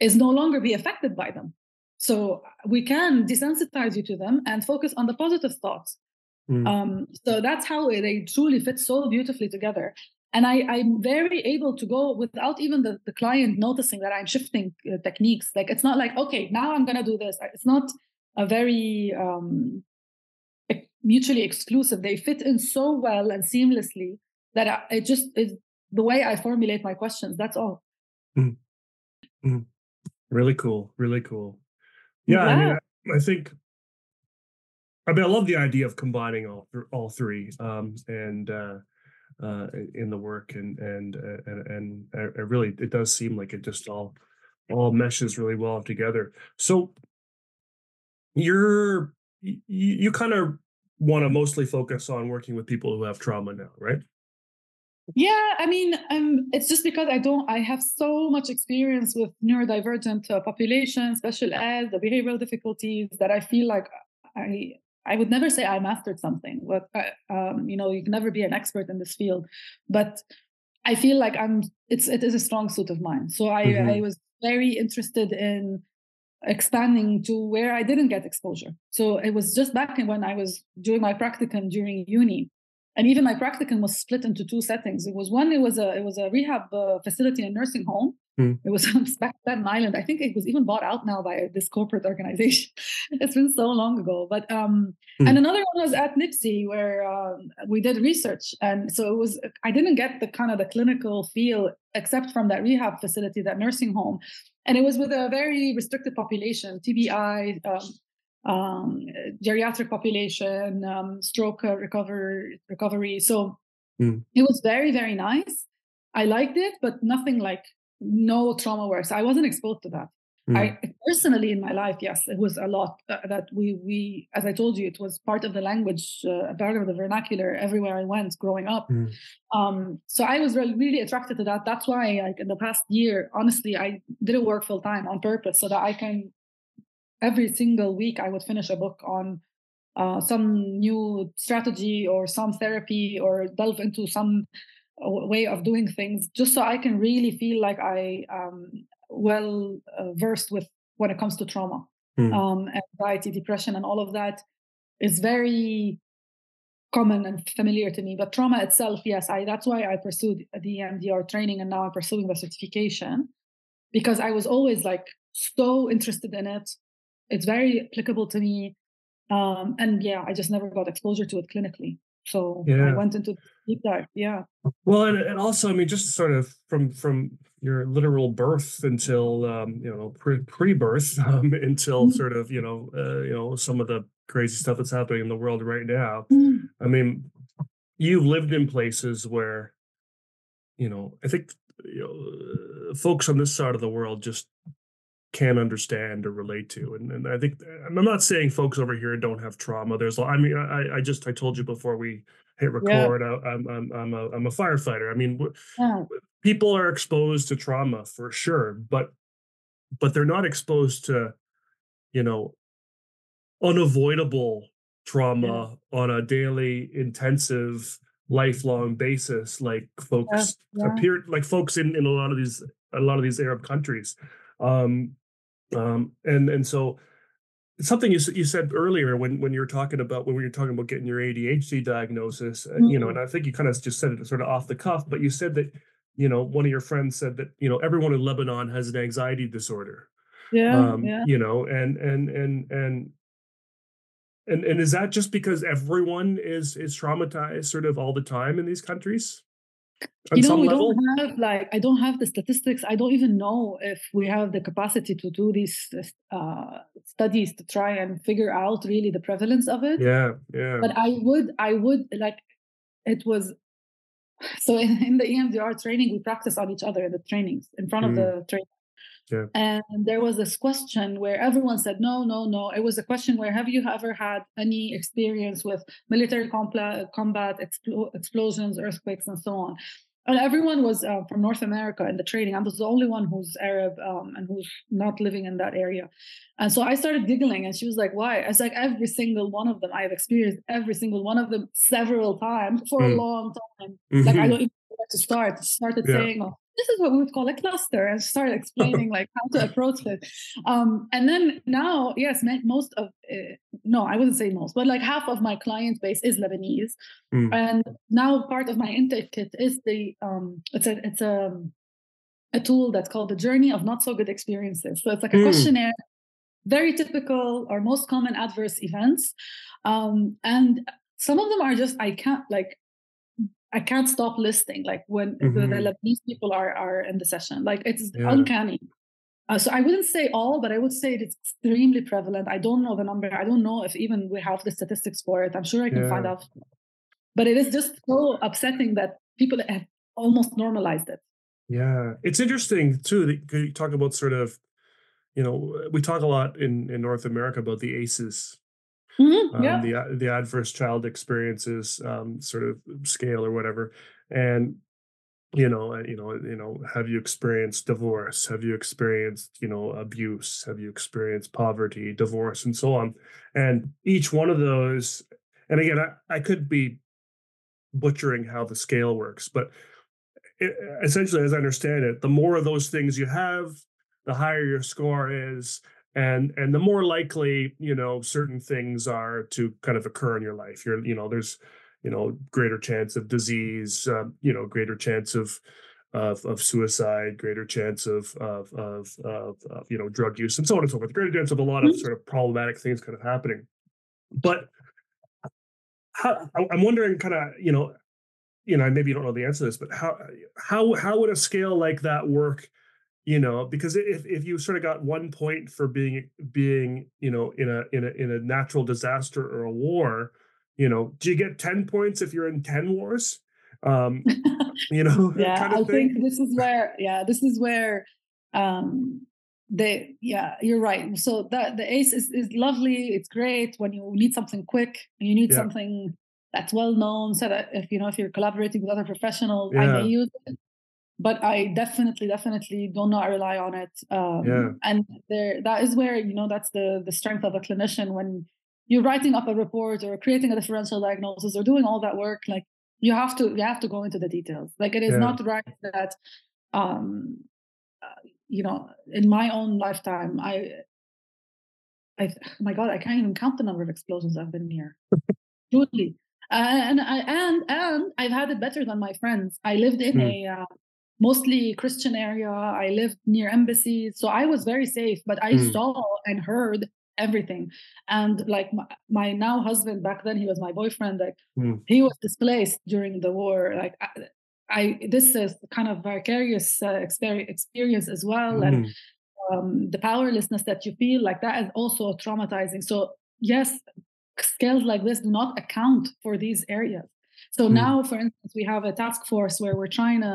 S2: is no longer be affected by them. So we can desensitize you to them and focus on the positive thoughts. Mm. um, so that's how they truly fit so beautifully together. And I, i'm very able to go without even the, the client noticing that i'm shifting uh, techniques. Like it's not like okay now i'm going to do this. It's not a very um, mutually exclusive they fit in so well and seamlessly that I, it just is the way i formulate my questions that's all mm.
S1: Mm. really cool really cool yeah, yeah. I, mean, I, I think I mean, I love the idea of combining all all three, um, and uh, uh, in the work, and and uh, and and it really it does seem like it just all all meshes really well together. So you're you, you kind of want to mostly focus on working with people who have trauma now, right?
S2: Yeah, I mean, um, it's just because I don't. I have so much experience with neurodivergent uh, population, special ed, the behavioral difficulties that I feel like I I would never say I mastered something, but uh, um, you know, you can never be an expert in this field. But I feel like I'm. It's it is a strong suit of mine. So I mm-hmm. I was very interested in expanding to where I didn't get exposure. So it was just back when I was doing my practicum during uni and even my practicum was split into two settings. It was one, it was a it was a rehab uh, facility and nursing home. Mm. It was on Staten Island. I think it was even bought out now by this corporate organization. it's been so long ago. But um, mm. and another one was at NIPSI where um, we did research, and so it was. I didn't get the kind of the clinical feel except from that rehab facility, that nursing home, and it was with a very restricted population, TBI, um, um, geriatric population, um, stroke uh, recovery, recovery. So mm. it was very, very nice. I liked it, but nothing like no trauma works. I wasn't exposed to that. Mm. I personally in my life, yes, it was a lot uh, that we we as I told you, it was part of the language, uh, part of the vernacular everywhere I went growing up. Mm. Um, so I was really, really attracted to that. That's why, like in the past year, honestly, I didn't work full time on purpose so that I can every single week I would finish a book on uh, some new strategy or some therapy or delve into some uh, way of doing things just so I can really feel like I am well uh, versed with when it comes to trauma, mm. um, anxiety, depression, and all of that is very common and familiar to me. But trauma itself, yes, I that's why I pursued the EMDR training and now I'm pursuing the certification because I was always like so interested in it it's very applicable to me. Um, and yeah, I just never got exposure to it clinically. So yeah. I went into deep dive. Yeah.
S1: Well, and, and also, I mean, just sort of from from your literal birth until um, you know pre birth um, until mm-hmm. sort of you know uh, you know some of the crazy stuff that's happening in the world right now. Mm-hmm. I mean, you've lived in places where you know I think you know folks on this side of the world just can't understand or relate to. And, and I think I'm not saying folks over here don't have trauma. There's, I mean, I, I just I told you before we hit record. Yeah. I, am I'm I'm a I'm a firefighter. I mean, yeah. people are exposed to trauma for sure, but but they're not exposed to, you know, unavoidable trauma yeah. on a daily intensive lifelong basis like folks appear like folks in in a lot of these a lot of these arab countries um um, and and so something you, you said earlier when when you were talking about when we were talking about getting your ADHD diagnosis, mm-hmm. you know, and mm-hmm. I think you kind of just said it sort of off the cuff, but you said that you know one of your friends said that you know everyone in Lebanon has an anxiety disorder.
S2: Yeah, um, yeah.
S1: You know, and and and and and and is that just because everyone is is traumatized sort of all the time in these countries?
S2: You know we level? don't have like i don't have the statistics i don't even know if we have the capacity to do these uh, studies to try and figure out really the prevalence of it
S1: yeah yeah
S2: but i would i would like it was so in, in the emdr training we practice on each other in the trainings in front mm. of the trainer
S1: yeah.
S2: And there was this question where everyone said, no, no, no. It was a question where have you ever had any experience with military combat, combat expl- explosions, earthquakes, and so on? And everyone was uh, from North America in the training. I was the only one who's Arab um, and who's not living in that area. And so I started giggling, and she was like, "Why?" I was like, "Every single one of them. I have experienced every single one of them several times for mm. a long time. Mm-hmm. Like I mm-hmm. don't even to start." Started yeah. saying, oh, this is what we would call a cluster and started explaining like how to approach it um, and then now yes most of uh, no i wouldn't say most but like half of my client base is lebanese mm. and now part of my intake kit is the um, it's a it's a a tool that's called the journey of not so good experiences so it's like a mm. questionnaire very typical or most common adverse events um, and some of them are just i can't like I can't stop listening. like when mm-hmm. the, the, mm-hmm. Lebanese people are are in the session. Like it's yeah. uncanny. Uh, so I wouldn't say all, but I would say it's extremely prevalent. I don't know the number. I don't know if even we have the statistics for it. I'm sure I can yeah. find out. But it is just so upsetting that people have almost normalized it.
S1: Yeah, it's interesting too. That you talk about sort of, you know, we talk a lot in in North America about the ACEs
S2: Mm-hmm, um,
S1: yeah. the the adverse child experiences um, sort of scale or whatever. And you know you know you know have you experienced divorce have you experienced you know abuse have you experienced poverty divorce and so on and each one of those and again i, I could be butchering how the scale works but it, essentially as i understand it the more of those things you have the higher your score is and and the more likely you know certain things are to kind of occur in your life. You're you know there's you know greater chance of disease um, you know greater chance of of, of suicide greater chance of of, of of of you know drug use and so on and so forth. Greater chance of a lot of mm-hmm. sort of problematic things kind of happening. But how, i'm wondering kind of you know you know maybe you don't know the answer to this but how how how would a scale like that work you know because if, if you sort of got one point for being being you know in a in a in a natural disaster or a war you know do you get 10 points if you're in 10 wars um you know
S2: yeah kind of i thing? think this is where yeah this is where um they yeah you're right so that the ace is, is lovely it's great when you need something quick and you need yeah. something that's well known so that if you know if you're collaborating with other professionals yeah. i may use it but i definitely definitely do not rely on it um, yeah. and there that is where you know that's the the strength of a clinician when you're writing up a report or creating a differential diagnosis or doing all that work like you have to you have to go into the details like it is yeah. not right that um uh, you know in my own lifetime i i my god i can't even count the number of explosions i've been near truly and i and and i've had it better than my friends i lived in mm. a uh, mostly christian area i lived near embassies so i was very safe but i mm. saw and heard everything and like my, my, now husband back then he was my boyfriend like mm. he was displaced during the war like I, I this is kind of vicarious uh, experience as well mm. and hmm. um, the powerlessness that you feel like that is also traumatizing so yes scales like this do not account for these areas so mm. now for instance we have a task force where we're trying to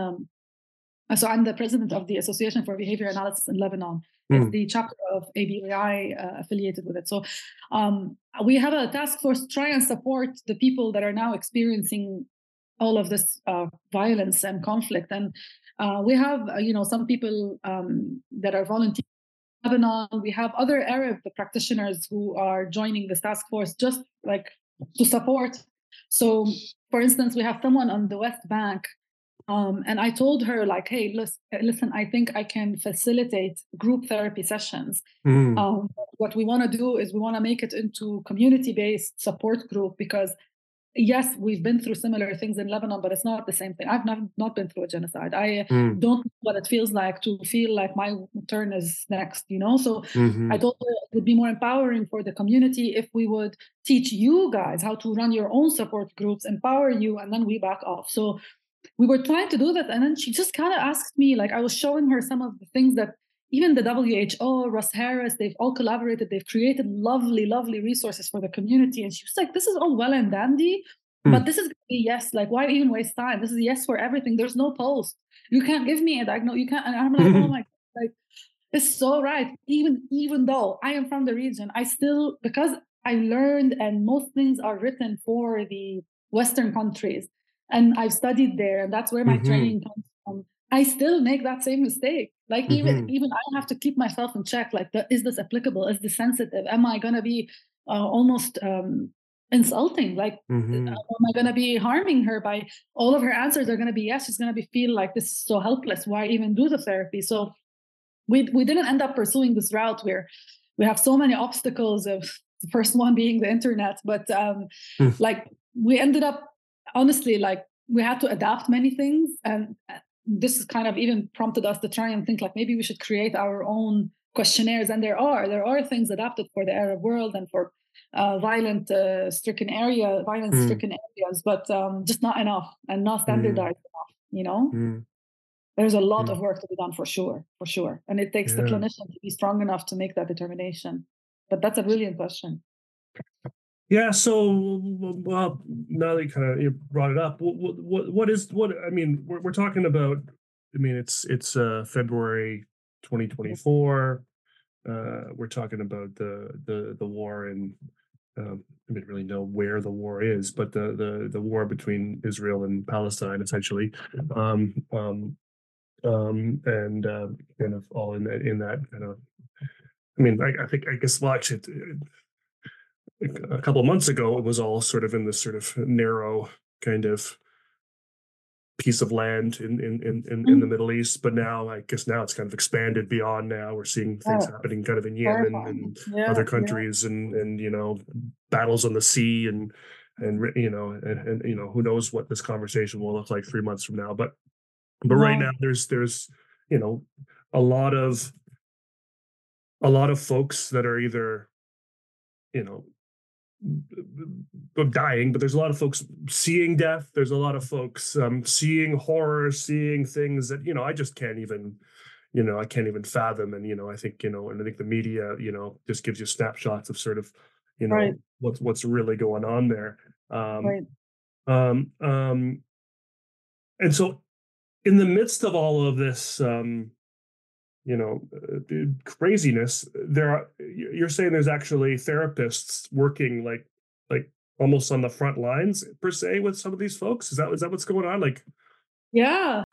S2: so i'm the president of the association for behavior analysis in lebanon mm. it's the chapter of ABAI uh, affiliated with it. So um, we have a task force to try and support the people that are now experiencing all of this uh, violence and conflict. And uh, we have, uh, you know, some people um, that are volunteering. In Lebanon, we have other Arab practitioners who are joining this task force just like to support. So, for instance, we have someone on the West Bank um, and I told her, like, hey, listen, listen, I think I can facilitate group therapy sessions. Mm. Um, what we want to do is we want to make it into community based support group because yes, we've been through similar things in Lebanon, but it's not the same thing. I've not, not been through a genocide. I mm. don't know what it feels like to feel like my turn is next, you know? So mm-hmm. I thought it would be more empowering for the community if we would teach you guys how to run your own support groups, empower you, and then we back off. So we were trying to do that and then she just kind of asked me like i was showing her some of the things that even the who russ harris they've all collaborated they've created lovely lovely resources for the community and she was like this is all well and dandy mm. but this is yes like why even waste time? This is yes for everything. There's no post you can't give me a diagnosis you can't and i'm like oh my god like it's so right. Even even though i am from the region i still because i learned and most things are written for the western countries and I've studied there, and that's where my mm-hmm. training comes from. I still make that same mistake. Like mm-hmm. even even I have to keep myself in check. Like, the, is this applicable? Is this sensitive? Am I gonna be uh, almost um, insulting? Like, mm-hmm. uh, am I gonna be harming her by all of her answers are gonna be yes? She's gonna be feel like this is so helpless. Why even do the therapy? So we we didn't end up pursuing this route where we have so many obstacles of the first one being the internet, but um, mm. like we ended up honestly, like we had to adapt many things. And uh, this kind of even prompted us to try and think like maybe we should create our own questionnaires. And there are, there are things adapted for the Arab world and for uh, violent uh, stricken area, violence mm. stricken areas, but um, just not enough and not standardized mm. enough, you know? Mm. There's a lot of work to be done for sure, for sure. And it takes yeah. the clinician to be strong enough to make that determination. But that's a brilliant question.
S1: Yeah. So, well, now that you kind of you brought it up, what, what, what is what? I mean, we're, we're talking about. I mean, it's it's uh, February 2024. Uh, we're talking about the the the war in um, I didn't really know where the war is, but the the the war between Israel and Palestine, essentially, um, um, um, and uh, kind of all in that in that kind of. I mean, I, I think I guess watch it. A couple of months ago, it was all sort of in this sort of narrow kind of piece of land in in in, in, mm. in the mm. Middle East. But now, I guess now it's kind of expanded beyond. Now we're seeing things oh, happening kind of in Yemen and yeah, other countries, yeah. and and you know battles on the sea and and you know and, and you know who knows what this conversation will look like three months from now. But but right now there's there's you know a lot of a lot of folks that are either you know dying, but there's a lot of folks seeing death. There's a lot of folks um, seeing horror, seeing things that you know I just can't even, you know, I can't even fathom. And you know, I think you know, and I think the media, you know, just gives you snapshots of sort of, you know, right. what's what's really going on there. Um, right. Um, um, and so, in the midst of all of this, um, you know uh, craziness there are you're saying there's actually therapists working like like almost on the front lines per se with some of these folks? Is that is that what's going on? Like
S2: yeah.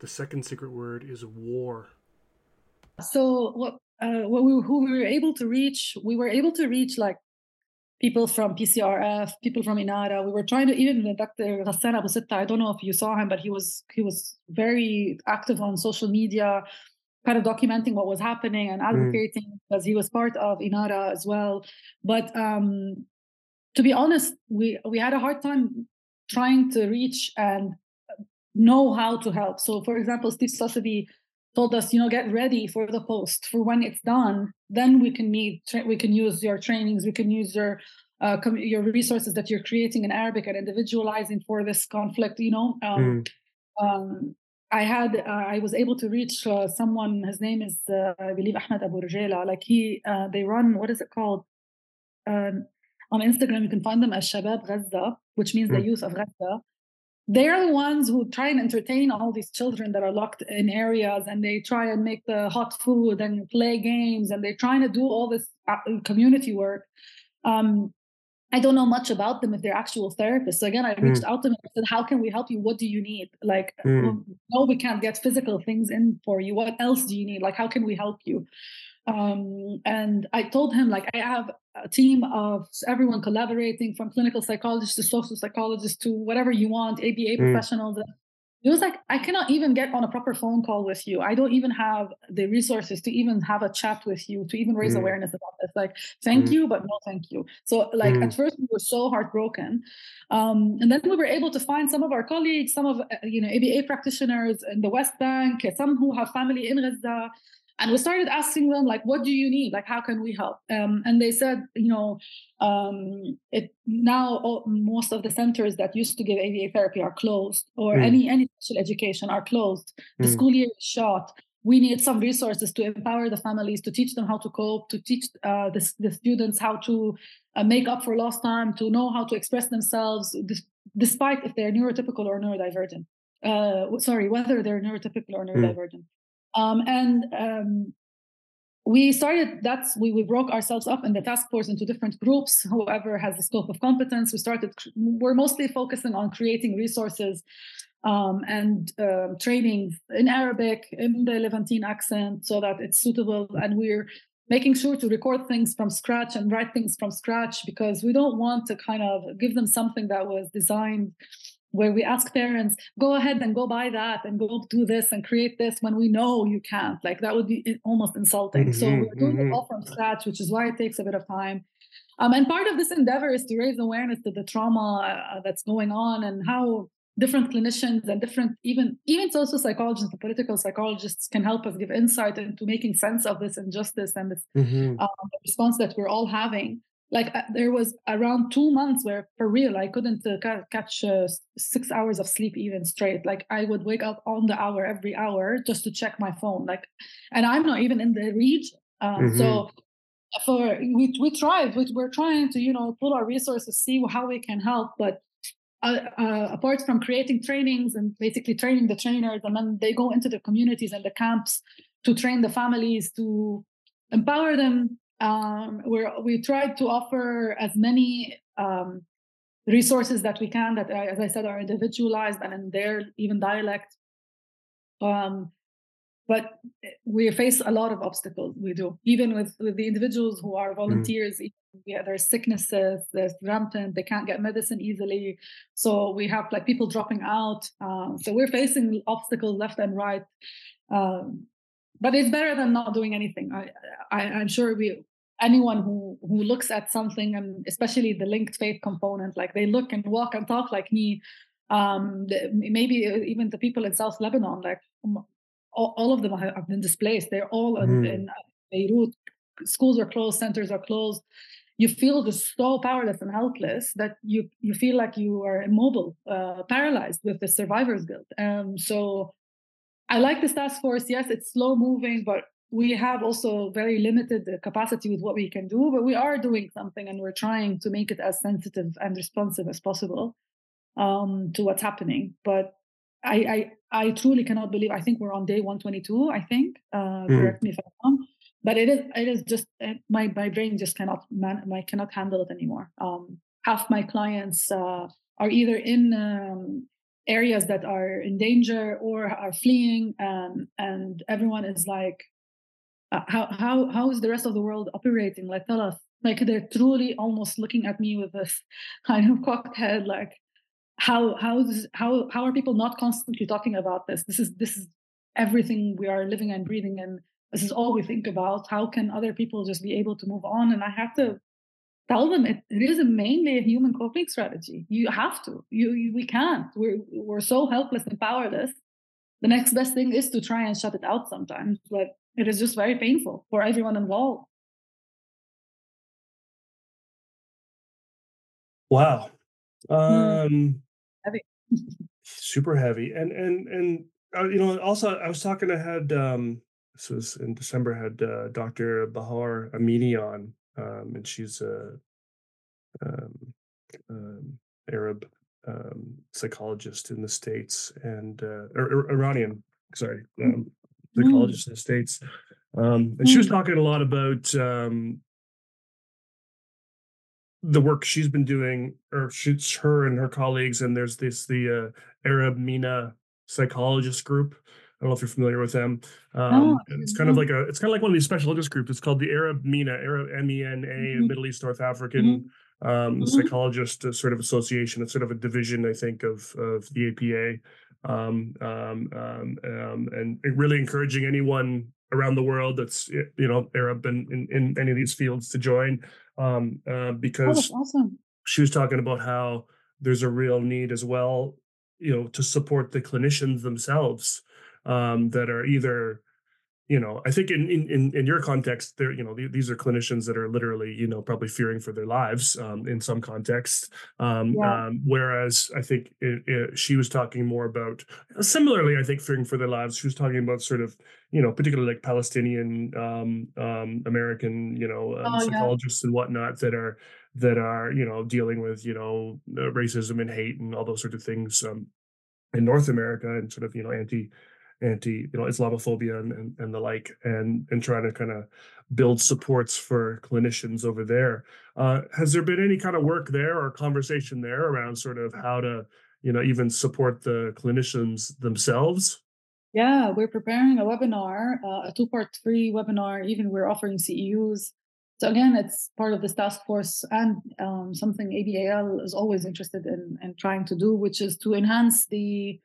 S1: The second secret word is war.
S2: So what uh, what we, who we were able to reach we were able to reach like people from PCRF, people from Inara. We were trying to even Dr. Ghassan Abu Sitta, I don't know if you saw him, but he was he was very active on social media, kind of documenting what was happening and mm. advocating mm. because he was part of Inara as well. But um, to be honest, we we had a hard time trying to reach and know how to help. So, for example, Steve Sosebee told us, you know, get ready for the post for when it's done. Then we can meet, tra- we can use your trainings, we can use your uh, com- your resources that you're creating in Arabic and individualizing for this conflict. You know, um, mm. um, I had, uh, I was able to reach uh, someone. His name is, uh, I believe, Ahmed Abu Rujela. Like he, uh, they run what is it called? Um, on Instagram, you can find them as Shabab Gaza, which means mm. the youth of Gaza they're the ones who try and entertain all these children that are locked in areas and they try and make the hot food and play games and they're trying to do all this uh, community work. Um, i don't know much about them if they're actual therapists. So again i reached mm. out to them and said how can we help you? What do you need? Like mm. no we can't get physical things in for you. What else do you need? Like how can we help you um, and I told him, like, I have a team of everyone collaborating from clinical psychologists to social psychologists to whatever you want, ABA mm. professionals. It was like, I cannot even get on a proper phone call with you. I don't even have the resources to even have a chat with you, to even raise mm. awareness about this. Like, thank mm. you, but no thank you. So, like, at mm. first we were so heartbroken. Um, and then we were able to find some of our colleagues, some of, uh, you know, ABA practitioners in the West Bank, some who have family in Gaza, and we started asking them like what do you need like how can we help um, and they said you know um, it now all, most of the centers that used to give aba therapy are closed or mm. any any special education are closed the mm. school year is short we need some resources to empower the families to teach them how to cope to teach uh, the, the, students how to uh, make up for lost time to know how to express themselves despite if they're neurotypical or neurodivergent uh, sorry whether they're neurotypical or mm. neurodivergent mm. Um, and um, we started that's we, we broke ourselves up in the task force into different groups whoever has the scope of competence. We started we're mostly focusing on creating resources um, and uh, training in arabic in the levantine accent so that it's suitable. And we're making sure to record things from scratch and write things from scratch because we don't want to kind of give them something that was designed where we ask parents go ahead and go buy that and go do this and create this when we know you can't like that would be almost insulting mm-hmm, so we're doing mm-hmm. it all from scratch which is why it takes a bit of time um, and part of this endeavor is to raise awareness to the trauma uh, that's going on and how different clinicians and different even even social psychologists and political psychologists can help us give insight into making sense of this injustice and this mm-hmm. um, response that we're all having like uh, there was around two months where for real i couldn't uh, ca- catch uh, six hours of sleep even straight like i would wake up on the hour every hour just to check my phone like and i'm not even in the region um, mm-hmm. so for we, we tried we, we're trying to you know pull our resources see how we can help but uh, uh, apart from creating trainings and basically training the trainers and then they go into the communities and the camps to train the families to empower them Um, we're we tried to offer as many um, resources that we can that, as I said, are individualized and in their even dialect. Um, but we face a lot of obstacles. We do, even with with the individuals who are mm. volunteers. Mm. Yeah, there's sicknesses, there's rampant. They can't get medicine easily, so we have like people dropping out. Uh, so we're facing obstacles left and right. Um, but it's better than not doing anything. I, I I'm sure we anyone who who looks at something and especially the linked faith component like they look and walk and talk like me um the, maybe uh, even the people in south lebanon like all, of them have been displaced. They're all in, mm. in beirut. Schools are closed centers are closed. You feel just so powerless and helpless that you you feel like you are immobile uh, paralyzed with the survivor's guilt. Um so i like this task force. Yes it's slow moving but we have also very limited capacity with what we can do, but we are doing something and we're trying to make it as sensitive and responsive as possible um, to what's happening. But I, I, I truly cannot believe. I think we're on day 122. I think. Uh, mm. Correct me if I'm wrong. But it is. It is just eh, my my brain just cannot man. I cannot handle it anymore. Um, half my clients uh, are either in um, areas that are in danger or are fleeing, um, and everyone is like uh, Uh, how how how is the rest of the world operating? Like tell us. Like they're truly almost looking at me with this kind of cocked head, like how how is, how how are people not constantly talking about this? This is this is everything we are living and breathing and this is all we think about. How can other people just be able to move on? And I have to tell them it, it is a mainly a human coping strategy. You have to. You, you we can't. We're we're so helpless and powerless. The next best thing is to try and shut it out sometimes. But it is just very painful for everyone involved.
S1: Wow. Hmm. Um, heavy. super heavy. And, and, and, uh, you know, also I was talking, I had, um, this was in December, had uh, Dr. Bahar Amini on, um, and she's a um, um, Arab um, psychologist in the States and uh, or, or Iranian, sorry, psychologist mm. in the States. Um, and mm. she was mm. talking a lot about um, the work she's been doing, or shoots her and her colleagues. And there's this the uh, Arab MENA psychologist group. I don't know if you're familiar with them. Um, oh, it's kind of like a it's kind of like one of these special interest groups. It's called the Arab MENA, Arab M E N A, mm-hmm. Middle East North African mm-hmm. um, mm-hmm. psychologist uh, sort of association. It's sort of a division, I think, of of the APA um, um, um, um, and really encouraging anyone around the world that's you know Arab in, in, in any of these fields to join um, uh, because
S2: oh, awesome.
S1: she was talking about how there's a real need as well you know to support the clinicians themselves um, that are either you know i think in in in your context there you know these are clinicians that are literally you know probably fearing for their lives um, in some context um, yeah. um, whereas i think it, it, she was talking more about similarly i think fearing for their lives she was talking about sort of you know particularly like palestinian um, um, american you know um, oh, psychologists yeah. and whatnot that are that are you know dealing with you know racism and hate and all those sort of things in north america and sort of you know anti anti you know islamophobia and, and, and the like and and trying to kind of build supports for clinicians over there. Uh, has there been any kind of work there or conversation there around sort of how to you know even support the clinicians themselves?
S2: Yeah we're preparing a webinar uh, a two part free webinar even we're offering ceus so again it's part of this task force and um, something abal is always interested in, in trying to do which is to enhance the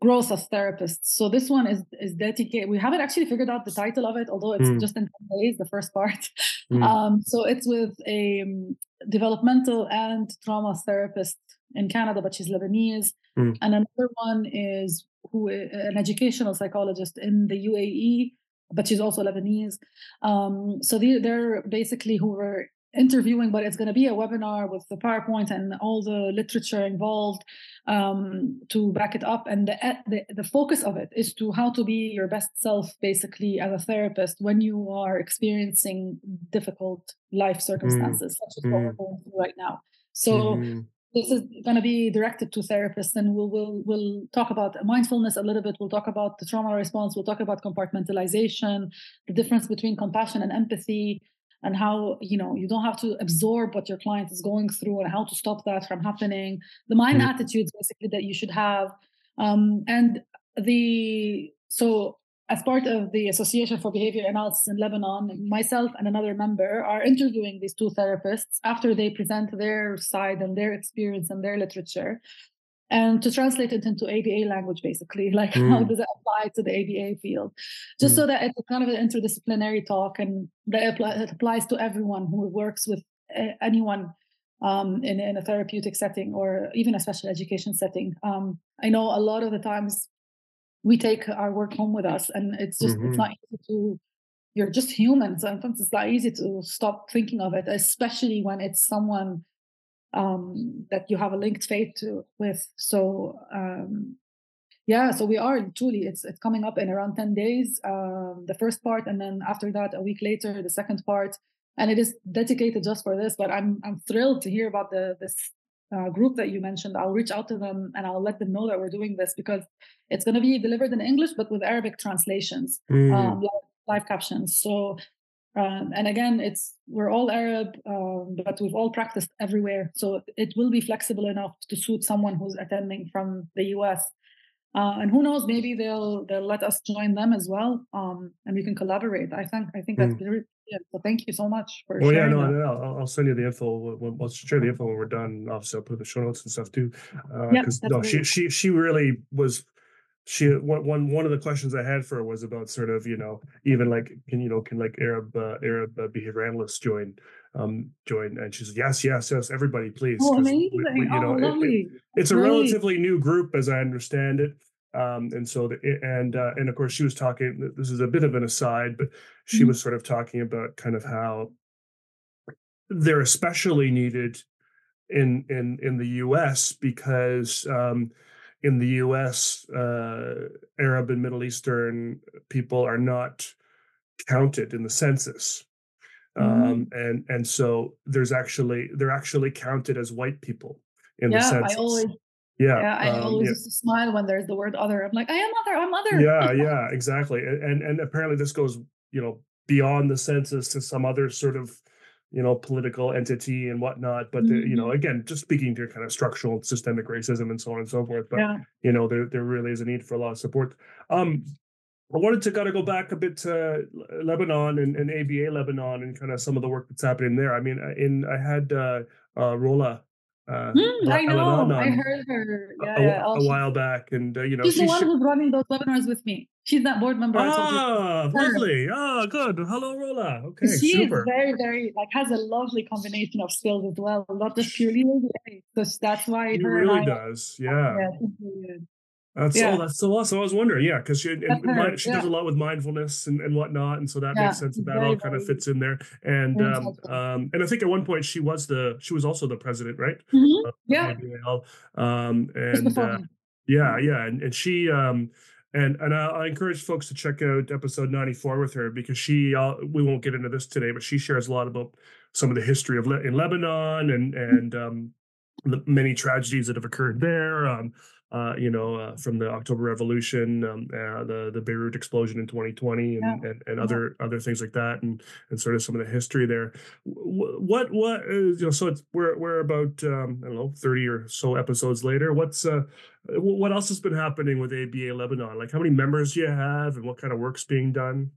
S2: growth as therapists. So this one is is dedicated. We haven't actually figured out the title of it, although it's mm. just in days, the first part. Mm. Um, so it's with a um, developmental and trauma therapist in Canada, but she's Lebanese. Mm. And another one is who an educational psychologist in the UAE, but she's also Lebanese. Um, so they, they're basically who were interviewing, but it's going to be a webinar with the PowerPoint and all the literature involved um, to back it up. And the, the, the focus of it is to how to be your best self, basically, as a therapist when you are experiencing difficult life circumstances, mm. such as what we're mm. going through right now. So. Mm. This is going to be directed to therapists, and we'll, we'll we'll talk about mindfulness a little bit. We'll talk about the trauma response. We'll talk about compartmentalization, the difference between compassion and empathy, and how you know you don't have to absorb what your client is going through and how to stop that from happening. The mind mm-hmm. attitudes basically that you should have. Um, and the so as part of the Association for Behavior Analysis in Lebanon, myself and another member are interviewing these two therapists after they present their side and their experience and their literature and to translate it into ABA language, basically, like mm. how does it apply to the ABA field, just mm. so that it's kind of an interdisciplinary talk and that it applies to everyone who works with anyone um, in, in a therapeutic setting or even a special education setting. Um, I know a lot of the times we take our work home with us, and it's just mm-hmm. it's not easy to. You're just human. Sometimes it's not easy to stop thinking of it, especially when it's someone um, that you have a linked faith to with. So um, yeah, so we are truly it's it's coming up in around ten days. Um, the first part, and then after that, a week later, the second part, and it is dedicated just for this. But I'm I'm thrilled to hear about the this uh, group that you mentioned. I'll reach out to them and I'll let them know that we're doing this because it's going to be delivered in English, but with Arabic translations, mm. um, live, live captions. So um, and again, it's we're all Arab, um, but we've all practiced everywhere, so it will be flexible enough to suit someone who's attending from the U.S. Uh, and who knows, maybe they'll they'll let us join them as well, um, and we can collaborate. I think I think that's mm. very yeah, so thank you so much for.
S1: Well, yeah, no, no, I'll, I'll send you the info. We'll, we'll share the info when we're done. Obviously, I'll put the show notes and stuff too. Because uh, no, she she she really was she one one of the questions I had for her was about sort of you know even like can you know can like Arab uh, Arab uh, behavior analysts join um join? And she's yes yes yes everybody please.
S2: Oh, amazing. We, we, you oh, know it, it,
S1: it's a relatively new group as I understand it. Um and so the, and uh, and of course she was talking this is a bit of an aside but she mm-hmm. was sort of talking about kind of how they're especially needed in in in the US because um in the US, uh, Arab and Middle Eastern people are not counted in the census. Mm-hmm. Um, and and so there's actually they're actually counted as white people in
S2: yeah,
S1: the census.
S2: I always yeah, yeah I um, always yeah. used to smile when there's the word other. I'm like, I am other, I'm other.
S1: Yeah, yeah, exactly. And, and and apparently this goes, you know, beyond the census to some other sort of you know political entity and whatnot but mm-hmm. the, you know mm-hmm. again just speaking to kind of structural systemic racism and so on and so forth but yeah. you know there, there really is a need for a lot of support um I wanted to kind of go back a bit to Lebanon and, and ABA Lebanon and kind of some of the work that's happening there. I mean, in I had uh, uh, Rola
S2: uh, mm, I know. I heard her. Yeah,
S1: a,
S2: yeah.
S1: a, while back, and uh, you know,
S2: she's, the one who's running those webinars with me. She's that board member.
S1: Ah, lovely. Ah, good. Hello, Rola. Okay,
S2: she
S1: super.
S2: is very, very like has a lovely combination of skills as well. Not just purely so that's why
S1: she really does. Yeah. yeah that's yeah. oh, that's so awesome. I was wondering, yeah, because she mind, she yeah. does a lot with mindfulness and, and whatnot, and so that yeah, makes sense that that all kind of fits in there. And um, um, and I think at one point she was the she was also the president, right?
S2: Mm-hmm. yeah.
S1: Um, and uh, yeah, yeah, and and she um, and and I, I, encourage folks to check out episode ninety four with her because she uh, we won't get into this today, but she shares a lot about some of the history of Le- in Lebanon and and um, the many tragedies that have occurred there. Um, uh, you know, uh, from the October Revolution, um, uh, the the Beirut explosion in 2020, and yeah. and, and, other yeah. other things like that, and and sort of some of the history there. What what you know? So it's we're we're about um, I don't know 30 or so episodes later. What's uh, what else has been happening with ABA Lebanon? Like how many members do you have, and what kind of work's being done?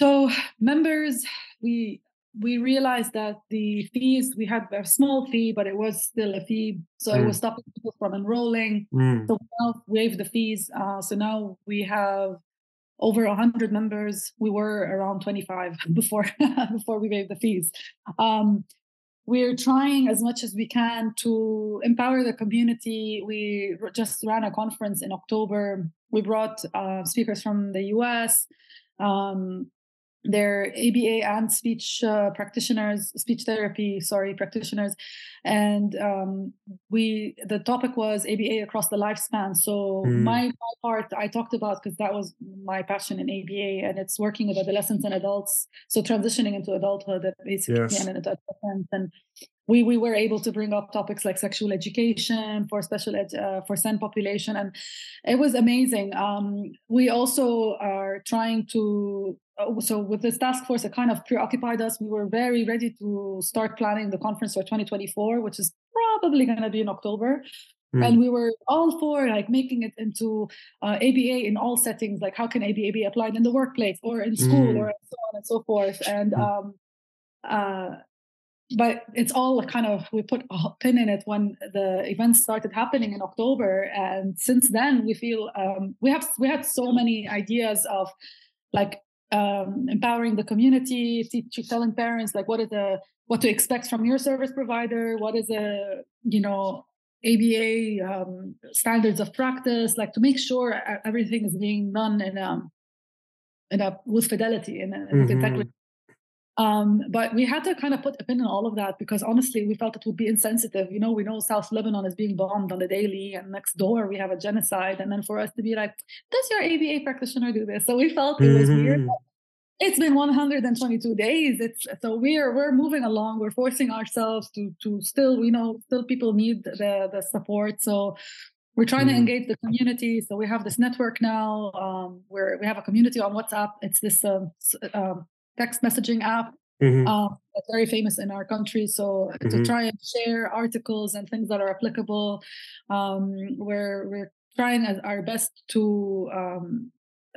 S2: So members, we we realized that the fees we had a small fee but it was still a fee. So mm. it was stopping people from enrolling. Mm. so we now waived the fees uh, so now we have over 100 members. We were around 25 before before we waived the fees. Um, we're trying as much as we can to empower the community. We just ran a conference in october. We brought uh, speakers from the us um, they're ABA and speech uh, practitioners, speech therapy, sorry, practitioners, and um, we the topic was ABA across the lifespan. So mm. my, my part I talked about because that was my passion in ABA, and it's working with adolescents and adults. So transitioning into adulthood, basically, yes. and adolescence, and we we were able to bring up topics like sexual education for special ed uh, for sen population, and it was amazing. Um, we also are trying to so with this task force, it kind of preoccupied us. We were very ready to start planning the conference for 2024, which is probably going to be in October. Mm. And we were all for like making it into uh, ABA in all settings. Like, how can ABA be applied in the workplace or in school mm. or so on and so forth? And mm. um, uh, but it's all kind of we put a pin in it when the events started happening in October, and since then we feel um, we have we had so many ideas of like um, empowering the community, telling parents like what is the what to expect from your service provider, what is a you know ABA um, standards of practice, like to make sure everything is being done in a in a with fidelity and mm-hmm. integrity. Um, but we had to kind of put a pin in all of that because honestly, we felt it would be insensitive. You know, we know South Lebanon is being bombed on the daily, and next door we have a genocide. And then for us to be like, does your ABA practitioner do this? So we felt it was mm-hmm. weird. It's been 122 days. It's so we're we're moving along. We're forcing ourselves to to still, we know, still people need the the support. So we're trying mm-hmm. to engage the community. So we have this network now um, where we have a community on WhatsApp. It's this um, um, text messaging app mm-hmm. um, that's very famous in our country. So mm-hmm. to try and share articles and things that are applicable, um, we're we're trying as our best to um,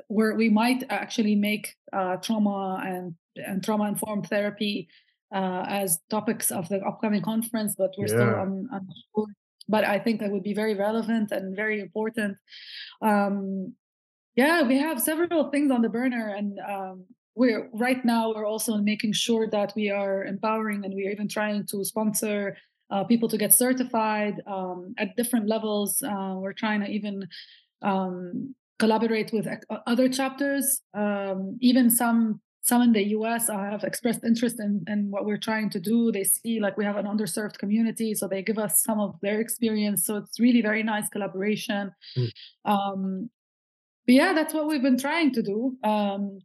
S2: where we might actually make uh, trauma and and trauma informed therapy uh, as topics of the upcoming conference, but we're yeah. still unsure. But I think that would be very relevant and very important. Um, yeah, we have several things on the burner, and um, we're right now we're also making sure that we are empowering and we are even trying to sponsor uh, people to get certified um, at different levels. Uh, we're trying to even um, collaborate with other chapters. Um, even some some in the US have expressed interest in, in what we're trying to do. They see like we have an underserved community, so they give us some of their experience. So it's really very nice collaboration. Mm. Um, but yeah, that's what we've been trying to do. Um,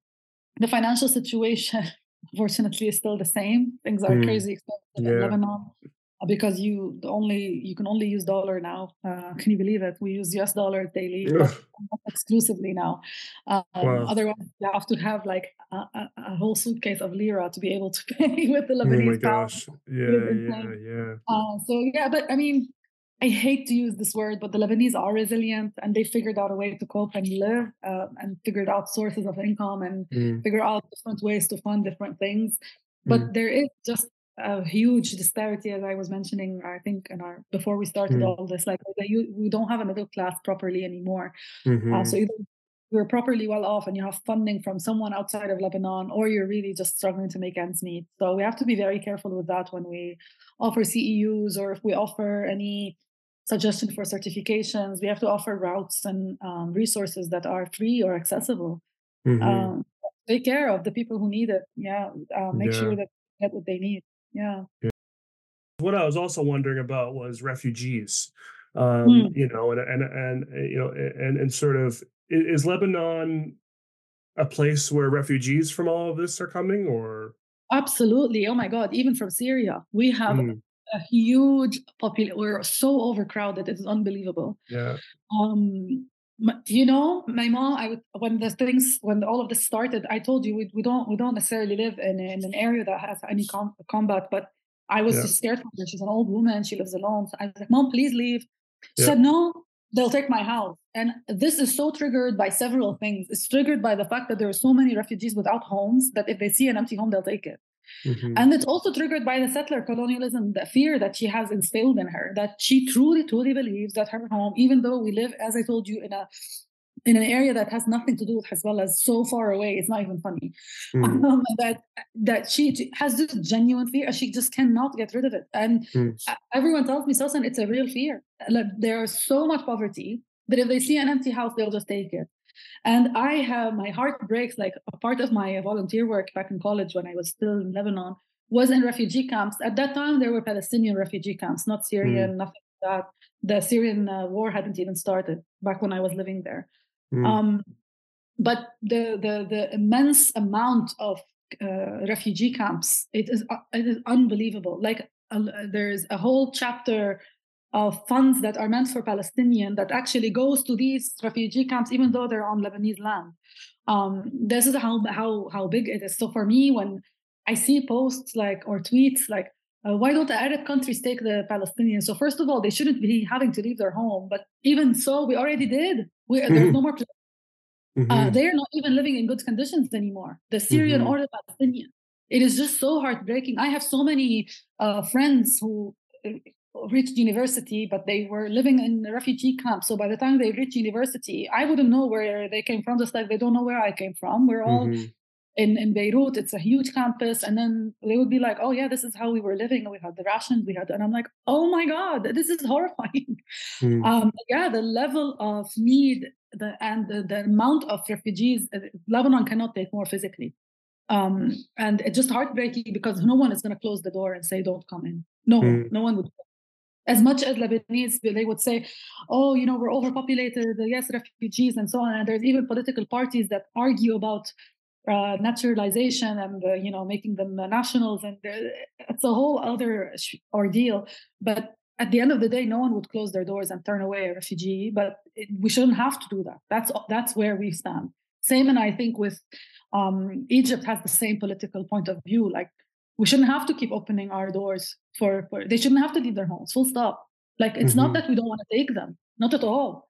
S2: the financial situation unfortunately is still the same. Things are mm. crazy expensive yeah. in lebanon uh, because you only you can only use dollar now uh, can you believe it? We use us dollar daily exclusively now. Um, wow. otherwise you have to have like a, a, a, whole suitcase of lira to be able to pay with the lebanese oh my gosh.
S1: yeah yeah yeah.
S2: Uh, so yeah but i mean I hate to use this word, but the Lebanese are resilient and they figured out a way to cope and live uh, and figured out sources of income and mm. figure out different ways to fund different things. But mm. there is just a huge disparity, as I was mentioning, I think, in our before we started mm. all this, like we don't have a middle class properly anymore. Mm-hmm. Uh, so either you're properly well off and you have funding from someone outside of Lebanon, or you're really just struggling to make ends meet. So we have to be very careful with that when we offer CEUs or if we offer any suggestion for certifications. We have to offer routes and um, resources that are free or accessible. Mm-hmm. Um, take care of the people who need it. Yeah, uh, make yeah. sure that they get what they need. Yeah. yeah.
S1: What I was also wondering about was refugees. Um, mm. You know, and and and you know, and and sort of is Lebanon a place where refugees from all of this are coming, or
S2: absolutely? Oh my God! Even from Syria, we have mm a huge population. We're so overcrowded; it's unbelievable.
S1: Yeah.
S2: Um, you know, my mom. I would when the things when all of this started. I told you we, we don't we don't necessarily live in, in an area that has any com- combat, but I was yeah. just scared for her. She's an old woman. She lives alone. So I was like, Mom, please leave. She yeah. said, No, they'll take my house. And this is so triggered by several things. It's triggered by the fact that there are so many refugees without homes that if they see an empty home, they'll take it. Mm-hmm. And it's also triggered by the settler colonialism, the fear that she has instilled in her, that she truly, truly believes that her home, even though we live, as I told you, in a in an area that has nothing to do with Hezbollah, so far away, it's not even funny. Mm. Um, that that she has this genuine fear, she just cannot get rid of it. And mm. everyone tells me, Sawsan, it's a real fear. Like, there's so much poverty that if they see an empty house, they'll just take it. And I have my heart breaks. Like a part of my volunteer work back in college when I was still in Lebanon was in refugee camps. At that time, there were Palestinian refugee camps, not Syrian, mm. nothing like that. The Syrian uh, war hadn't even started back when I was living there. Mm. Um, but the, the the immense amount of uh, refugee camps it is uh, it is unbelievable. Like there is a whole chapter of funds that are meant for Palestinian that actually goes to these refugee camps, even though they're on Lebanese land. Um, this is how how how big it is. So for me, when I see posts like or tweets like, uh, "Why don't the Arab countries take the Palestinians?" So first of all, they shouldn't be having to leave their home. But even so, we already did. We, mm-hmm. There's no more. Uh, mm-hmm. Uh, they are not even living in good conditions anymore. The Syrian mm-hmm. or the Palestinian. It is just so heartbreaking. I have so many uh, friends who reached university, but they were living in a refugee camp. So by the time they reached university, I wouldn't know where they came from, just like they don't know where I came from. We're all mm-hmm. in, in Beirut, it's a huge campus. And then they would be like, oh, yeah, this is how we were living. We had the rations, we had, and I'm like, oh my God, this is horrifying. Mm-hmm. Um, yeah, the level of need the, and the, the amount of refugees, uh, Lebanon cannot take more physically. Um, and it's just heartbreaking because no one is going to close the door and say, don't come in. No, mm. no one would as much as Lebanese, they would say, oh, you know, we're overpopulated, yes, refugees, and so on. And there's even political parties that argue about uh, naturalization and, uh, you know, making them nationals. And it's a whole other ordeal. But at the end of the day, no one would close their doors and turn away a refugee. But it, we shouldn't have to do that. That's, that's where we stand. Same, and I think with um, Egypt has the same political point of view. Like we shouldn't have to keep opening our doors for, for they shouldn't have to leave their homes full stop. Like it's mm-hmm. not that we don't want to take them not at all.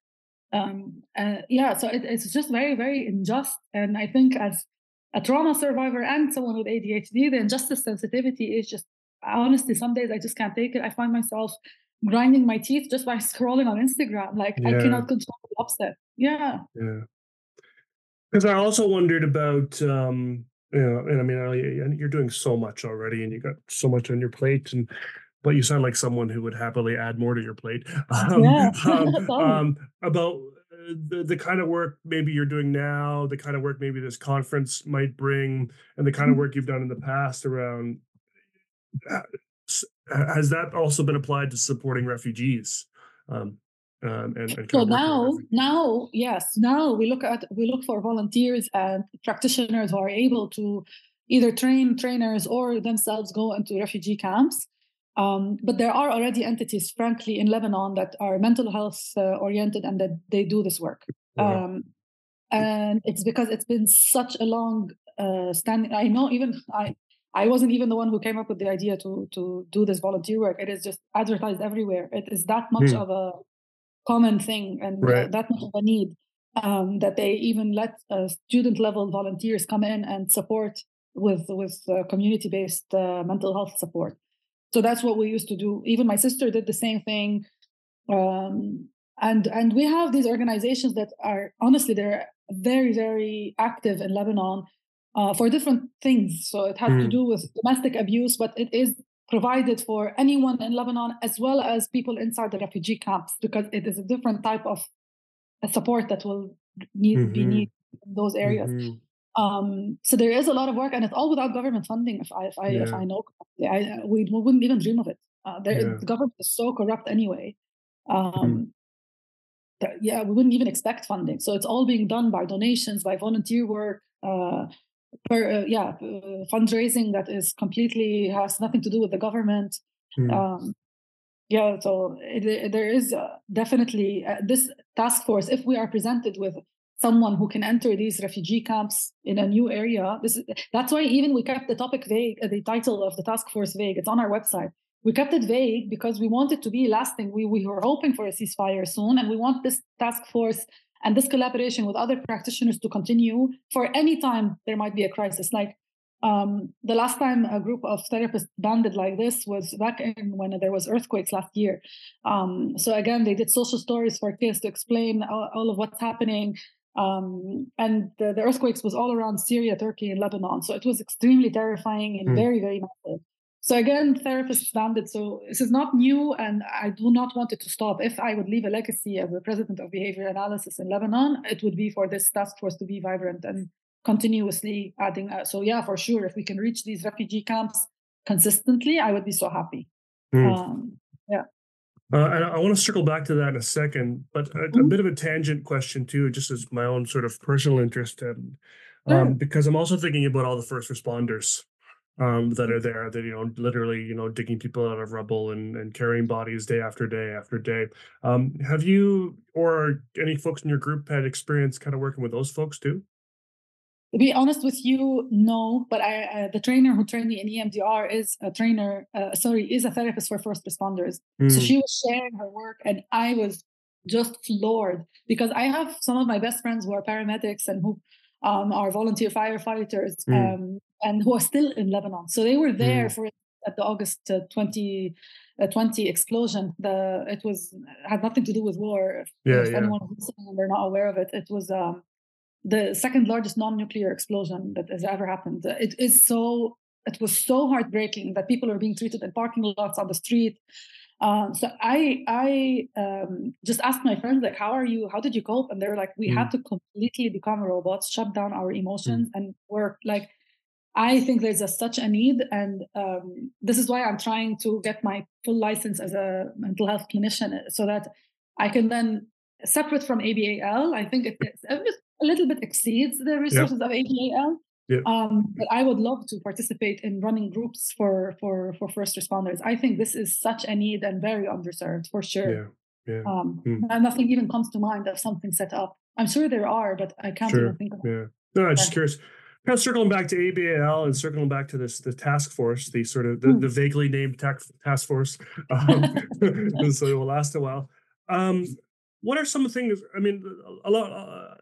S2: Um uh, yeah so it, it's just very very unjust and i think as a trauma survivor and someone with adhd the injustice sensitivity is just honestly some days i just can't take it. I find myself grinding my teeth just by scrolling on instagram like yeah. i cannot control the upset. Yeah.
S1: Yeah. Because i also wondered about um yeah, and I mean, you're doing so much already, and you got so much on your plate, and but you sound like someone who would happily add more to your plate. Um, yeah. um, um, about uh, the the kind of work maybe you're doing now, the kind of work maybe this conference might bring, and the kind of mm-hmm. work you've done in the past around. Uh, has that also been applied to supporting refugees? Um, and, and
S2: so now now yes now we look at we look for volunteers and practitioners who are able to either train trainers or themselves go into refugee camps um, but there are already entities frankly in lebanon that are mental health uh, oriented and that they do this work um, and it's because it's been such a long uh, standing i know even i I wasn't even the one who came up with the idea to to do this volunteer work. It is just advertised everywhere. It is that much hmm. of a common thing and right. that much of a need um, that they even let uh, student level volunteers come in and support with with uh, community based uh, mental health support. So that's what we used to do. Even my sister did the same thing, um, and and we have these organizations that are honestly they're very very active in Lebanon uh, for different things. So it has mm. to do with domestic abuse, but it is provided for anyone in Lebanon as well as people inside the refugee camps because it is a different type of support that will need mm-hmm. be needed in those areas. Mm-hmm. Um, so there is a lot of work, and it's all without government funding. If I if I yeah. if I know, I, we, we wouldn't even dream of it. Uh, there, yeah. The government is so corrupt anyway. Um, mm. that, yeah, we wouldn't even expect funding. So it's all being done by donations, by volunteer work, uh, per, uh, yeah uh, fundraising that is completely has nothing to do with the government. Mm. um, yeah so it, there is uh, definitely uh, this task force if we are presented with someone who can enter these refugee camps in a new area this is, that's why even we kept the topic vague uh, the title of the task force vague. It's on our website. We kept it vague because we want it to be lasting. We, we were hoping for a ceasefire soon and we want this task force and this collaboration with other practitioners to continue for any time there might be a crisis. Like um, the last time a group of therapists banded like this was back in when there was earthquakes last year. Um, so again they did social stories for kids to explain all, all of what's happening. Um, and the, the, earthquakes was all around syria turkey and lebanon. So it was extremely terrifying and mm. very very massive so again, therapists found it. So this is not new, and I do not want it to stop. If I would leave a legacy as the president of behavior analysis in Lebanon, it would be for this task force to be vibrant and continuously adding. Uh, so yeah, for sure, if we can reach these refugee camps consistently, I would be so happy. Mm. Um, yeah.
S1: Uh, and I want to circle back to that in a second, but a, mm-hmm. a, bit of a tangent question too, just as my own sort of personal interest, and um, sure. because I'm also thinking about all the first responders um, that are there that you know literally you know digging people out of rubble and, and carrying bodies day after day after day um, have you or any folks in your group had experience kind of working with those folks too
S2: to be honest with you no but i uh, the trainer who trained me in emdr is a trainer uh, sorry is a therapist for first responders mm. so hmm. she was sharing her work and i was just floored because i have some of my best friends who are paramedics and who um, are volunteer firefighters mm. um, and who are still in Lebanon. So they were there mm. for at the August uh, 2020 uh, explosion. The it was had nothing to do with war. If, yeah, if yeah. anyone listening and they're not aware of it, it was um, the second largest non-nuclear explosion that has ever happened. It is so. It was so heartbreaking that people are being treated in parking lots on the street. Um, so I I um, just asked my friends like, how are you? How did you cope? And they're like, we mm. had to completely become robots, shut down our emotions, mm. and work. Like, I think there's a, such a need, and um, this is why I'm trying to get my full license as a mental health clinician, uh, so that I can then separate from ABAL. I think it, a little bit exceeds the resources yep. of ABAL. Um, but I would love to participate in running groups for for for first responders. I think this is such a need and very underserved for sure. Yeah. Yeah. Um, mm. And nothing even comes to mind of something set up. I'm sure there are, but I can't sure. even think of
S1: Yeah. No, I'm just curious. Kind of circling back to ABAL and circling back to this the task force, the sort of the, mm. the vaguely named task task force. Um, so it will last a while. Um, what are some of the things i mean a lot uh,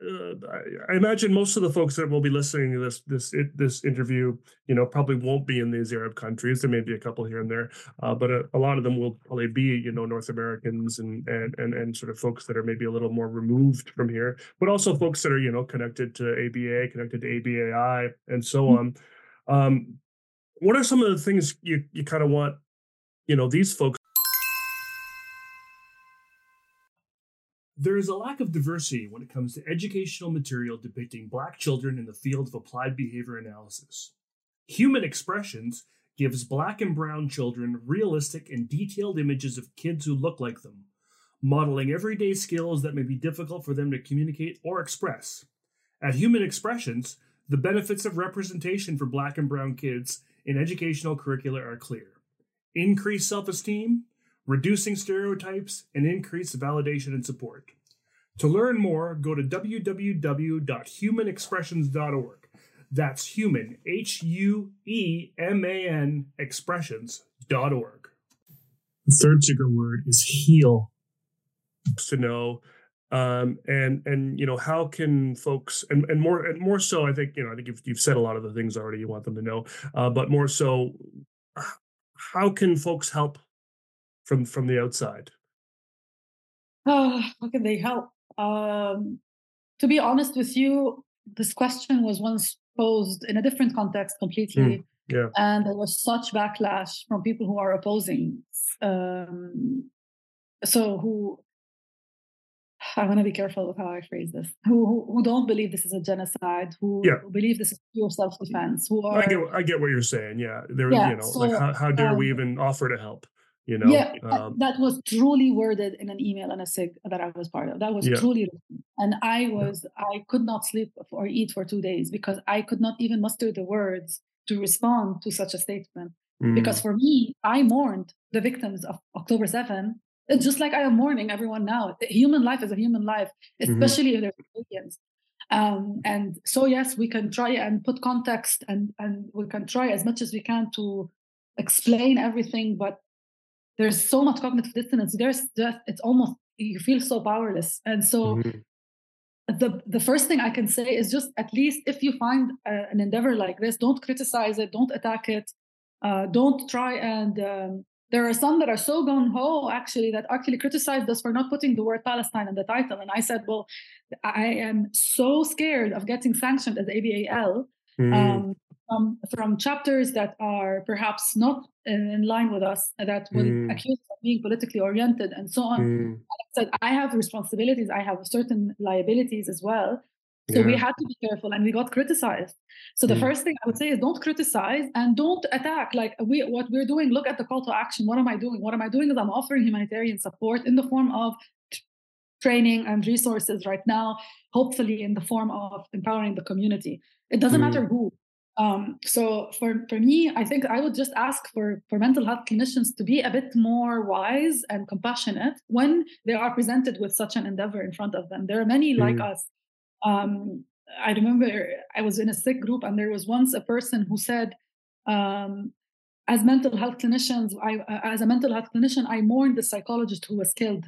S1: i imagine most of the folks that will be listening to this this this interview you know probably won't be in these arab countries there may be a couple here and there uh, but a, a, lot of them will probably be you know north americans and, and and and sort of folks that are maybe a little more removed from here but also folks that are you know connected to aba connected to abai and so mm-hmm. on um, what are some of the things you you kind of want you know these folks There is a lack of diversity when it comes to educational material depicting Black children in the field of applied behavior analysis. Human Expressions gives Black and Brown children realistic and detailed images of kids who look like them, modeling everyday skills that may be difficult for them to communicate or express. At Human Expressions, the benefits of representation for Black and Brown kids in educational curricula are clear increased self esteem, reducing stereotypes, and increase validation and support. To learn more, go to www.humanexpressions.org. That's human, H U E M A N, expressions.org. The third secret word is heal. To know um, and and you know how can folks and, and more and more so i think you know i think you've, you've said a lot of the things already you want them to know uh, but more so how can folks help from from the outside?
S2: Oh, how can they help? Um, to be honest with you, this question was once posed in a different context completely. Mm, yeah. And there was such backlash from people who are opposing. Um, so who I want to be careful with how I phrase this. Who who, who don't believe this is a genocide? Who, yeah. believe this is pure self defense? Who are
S1: I get I get what you're saying. Yeah, there. Yeah, you know, so, like how, how dare um, we even offer to help? You know
S2: yeah um, that was truly worded in an email and a sig that i was part of that was yeah. truly written. and i was yeah. i could not sleep or eat for two days because i could not even muster the words to respond to such a statement mm. because for me i mourned the victims of october 7 it's just like i am mourning everyone now human life is a human life mm-hmm. especially mm-hmm. if they're civilians um, and so yes we can try and put context and and we can try as much as we can to explain everything but there's so much cognitive dissonance there's just it's almost you feel so powerless and so mm-hmm. the the first thing i can say is just at least if you find a, an endeavor like this don't criticize it don't attack it uh, don't try and um, there are some that are so gung ho actually that actually criticized us for not putting the word Palestine in the title. And I said, well, I am so scared of getting sanctioned as ABAL mm. um, from, from chapters that are perhaps not in line with us, that will mm. accuse us of being politically oriented and so on. Mm. I said, I have responsibilities, I have certain liabilities as well. So yeah. we had to be careful and we got criticized. So the mm. first thing I would say is don't criticize and don't attack. Like we what we're doing, look at the call to action. What am I doing? What am I doing is I'm offering humanitarian support in the form of training and resources right now, hopefully in the form of empowering the community. It doesn't mm. matter who. Um, so for, for me, I think I would just ask for, for mental health clinicians to be a bit more wise and compassionate when they are presented with such an endeavor in front of them. There are many mm. like us. Um, I remember I was in a SIG group and there was once a person who said, um, as mental health clinicians, I, uh, as a mental health clinician, I mourned the psychologist who was killed.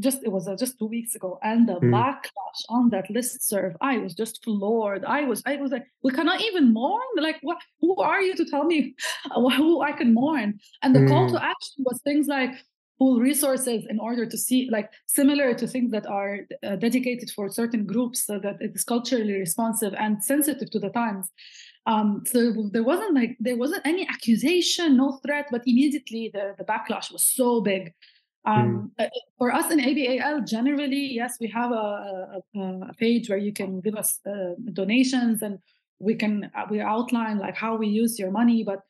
S2: Just it was uh, just two weeks ago, and the mm. backlash on that list serve, I was just floored. I was, I was like, we cannot even mourn. Like, what? Who are you to tell me who I can mourn? And the mm. call to hmm. action was things like pool resources in order to see, like, similar to things that are uh, dedicated for certain groups, so that it is culturally responsive and sensitive to the times. Um, so there wasn't like there wasn't any accusation, no threat, but immediately the, the backlash was so big. Um, mm. For us in ABAL, generally, yes, we have a, a, a page where you can give us uh, donations and we can uh, we outline like how we use your money. But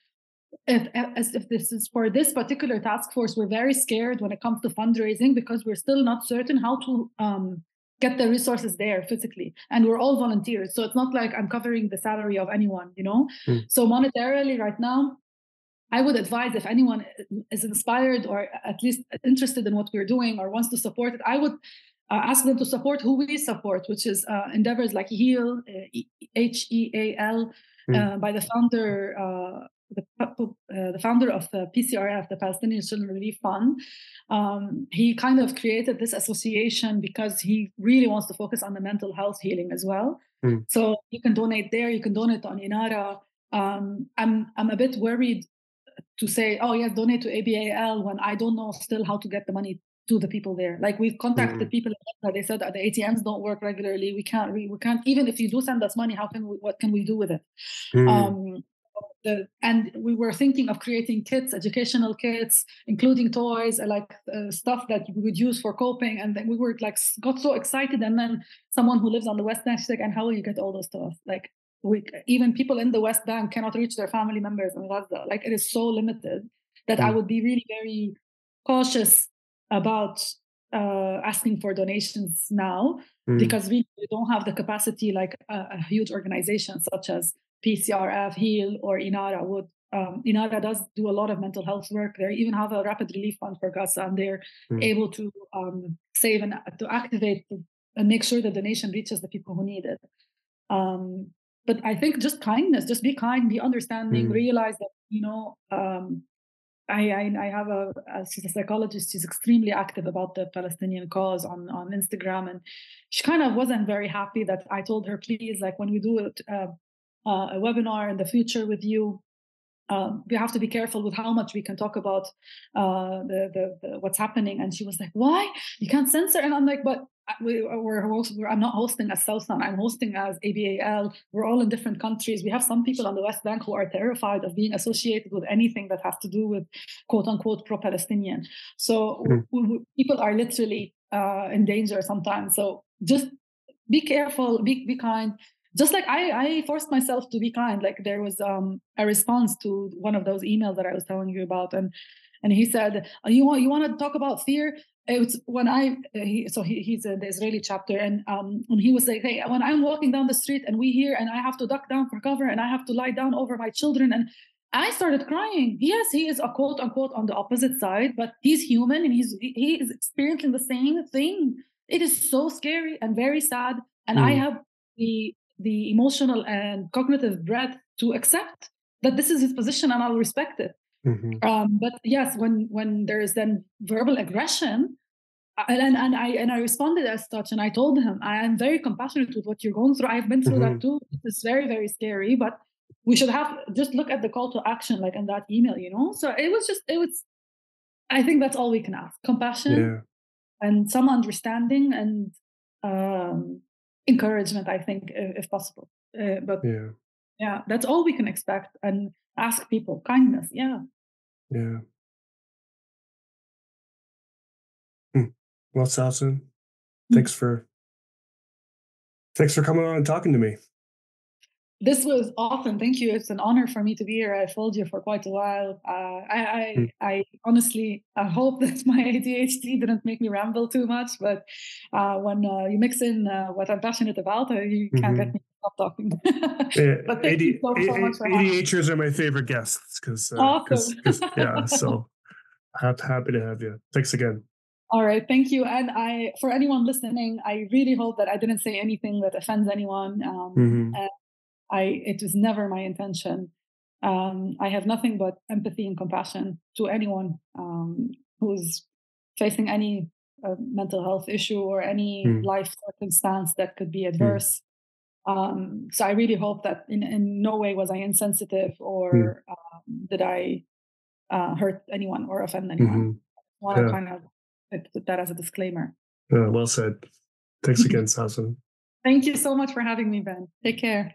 S2: if as if this is for this particular task force, we're very scared when it comes to fundraising because we're still not certain how to um, get the resources there physically and we're all volunteers so it's not like i'm covering the salary of anyone you know mm. so monetarily right now i would advise if anyone is inspired or at least interested in what we're doing or wants to support it i would uh, ask them to support who we support which is uh, endeavors like heal uh, h-e-a-l mm. Uh, by the founder uh, the, uh, the founder of the PCRF, the Palestinian Children Relief Fund, um, he kind of created this association because he really wants to focus on the mental health healing as well. Mm. So you can donate there. You can donate on Inara. Um, I'm I'm a bit worried to say, oh yes, donate to ABAL when I don't know still how to get the money to the people there. Like we've contacted mm. people, they said that the ATMs don't work regularly. We can't, we, we can't even if you do send us money, how can we, what can we do with it? Mm. Um, the, and we were thinking of creating kits, educational kits, including toys, uh, like uh, stuff that we would use for coping. And then we were like, got so excited. And then someone who lives on the West Bank, like, and how will you get all those stuff? Like, we, even people in the West Bank cannot reach their family members in Gaza. Like, it is so limited that mm. I would be really very cautious about uh, asking for donations now mm. because we, we, don't have the capacity like a, a huge organization such as PCRF, HEAL, or INARA would. Um, INARA does do a lot of mental health work. They even have a rapid relief fund for Gaza, and they're mm. able to um, save and to activate and make sure that the donation reaches the people who need it. Um, but I think just kindness, just be kind, be understanding, mm. realize that you know. Um, I, I, I have a, a, she's a psychologist. She's extremely active about the Palestinian cause on on Instagram, and she kind of wasn't very happy that I told her, please, like when we do it, uh, uh, a webinar in the future with you. Um, we have to be careful with how much we can talk about uh, the, the, the, what's happening. And she was like, "Why you can't censor?" And I'm like, "But we, we're, we're, I'm not hosting as Sawsan. I'm hosting as ABAL. We're all in different countries. We have some people on the West Bank who are terrified of being associated with anything that has to do with quote unquote pro-Palestinian. So mm. we, we, people are literally uh, in danger sometimes. So just be careful, be be kind, just like I, I forced myself to be kind. Like there was um, a response to one of those emails that I was telling you about, and and he said, oh, "You want you want to talk about fear?" It's when I he, so he, he's in the Israeli chapter, and um, and he was like, "Hey, when I'm walking down the street and we hear, and I have to duck down for cover, and I have to lie down over my children, and I started crying. Yes, he is a quote unquote on the opposite side, but he's human and he's he is experiencing the same thing. It is so scary and very sad, and mm. I have the the emotional and cognitive breadth to accept that this is his position and I'll respect it. Mm-hmm. Um, but yes, when when there is then verbal aggression, and, and I and I responded as such, and I told him I am very compassionate with what you're going through. I've been through mm-hmm. that too. It's very very scary, but we should have just look at the call to action like in that email, you know. So it was just it was. I think that's all we can ask: compassion yeah. and some understanding and um, encouragement i think if possible. Uh, but yeah. yeah that's all we can expect and ask people kindness yeah.
S1: Yeah. Hmm. well Sawsan, hmm. thanks for thanks for coming on and talking to me
S2: this was awesome. Thank you. It's an honor for me to be here. I followed you for quite a while. Uh, I, I, mm. I, honestly I hope that my ADHD didn't make me ramble too much. But uh, when uh, you mix in uh, what I'm passionate about, uh, you can't mm-hmm. get me stop talking.
S1: but thank AD, you so, so much for ADHDers are my favorite guests because uh, awesome. yeah. So happy to have you. Thanks again.
S2: All right, thank you. And I, for anyone listening, I really hope that I didn't say anything that offends anyone. Um, mm-hmm. I it was never my intention. Um, I have nothing but empathy and compassion to anyone um, who's facing any uh, mental health issue or any mm. life circumstance that could be hmm. adverse. Mm. Um, so I really hope that in, in no way was I insensitive or mm. did I uh, hurt anyone or offend anyone. Mm-hmm. I want to kind of put that as a disclaimer.
S1: well said. Thanks again, Sawsan.
S2: Thank you so much for having me, Ben. Take care.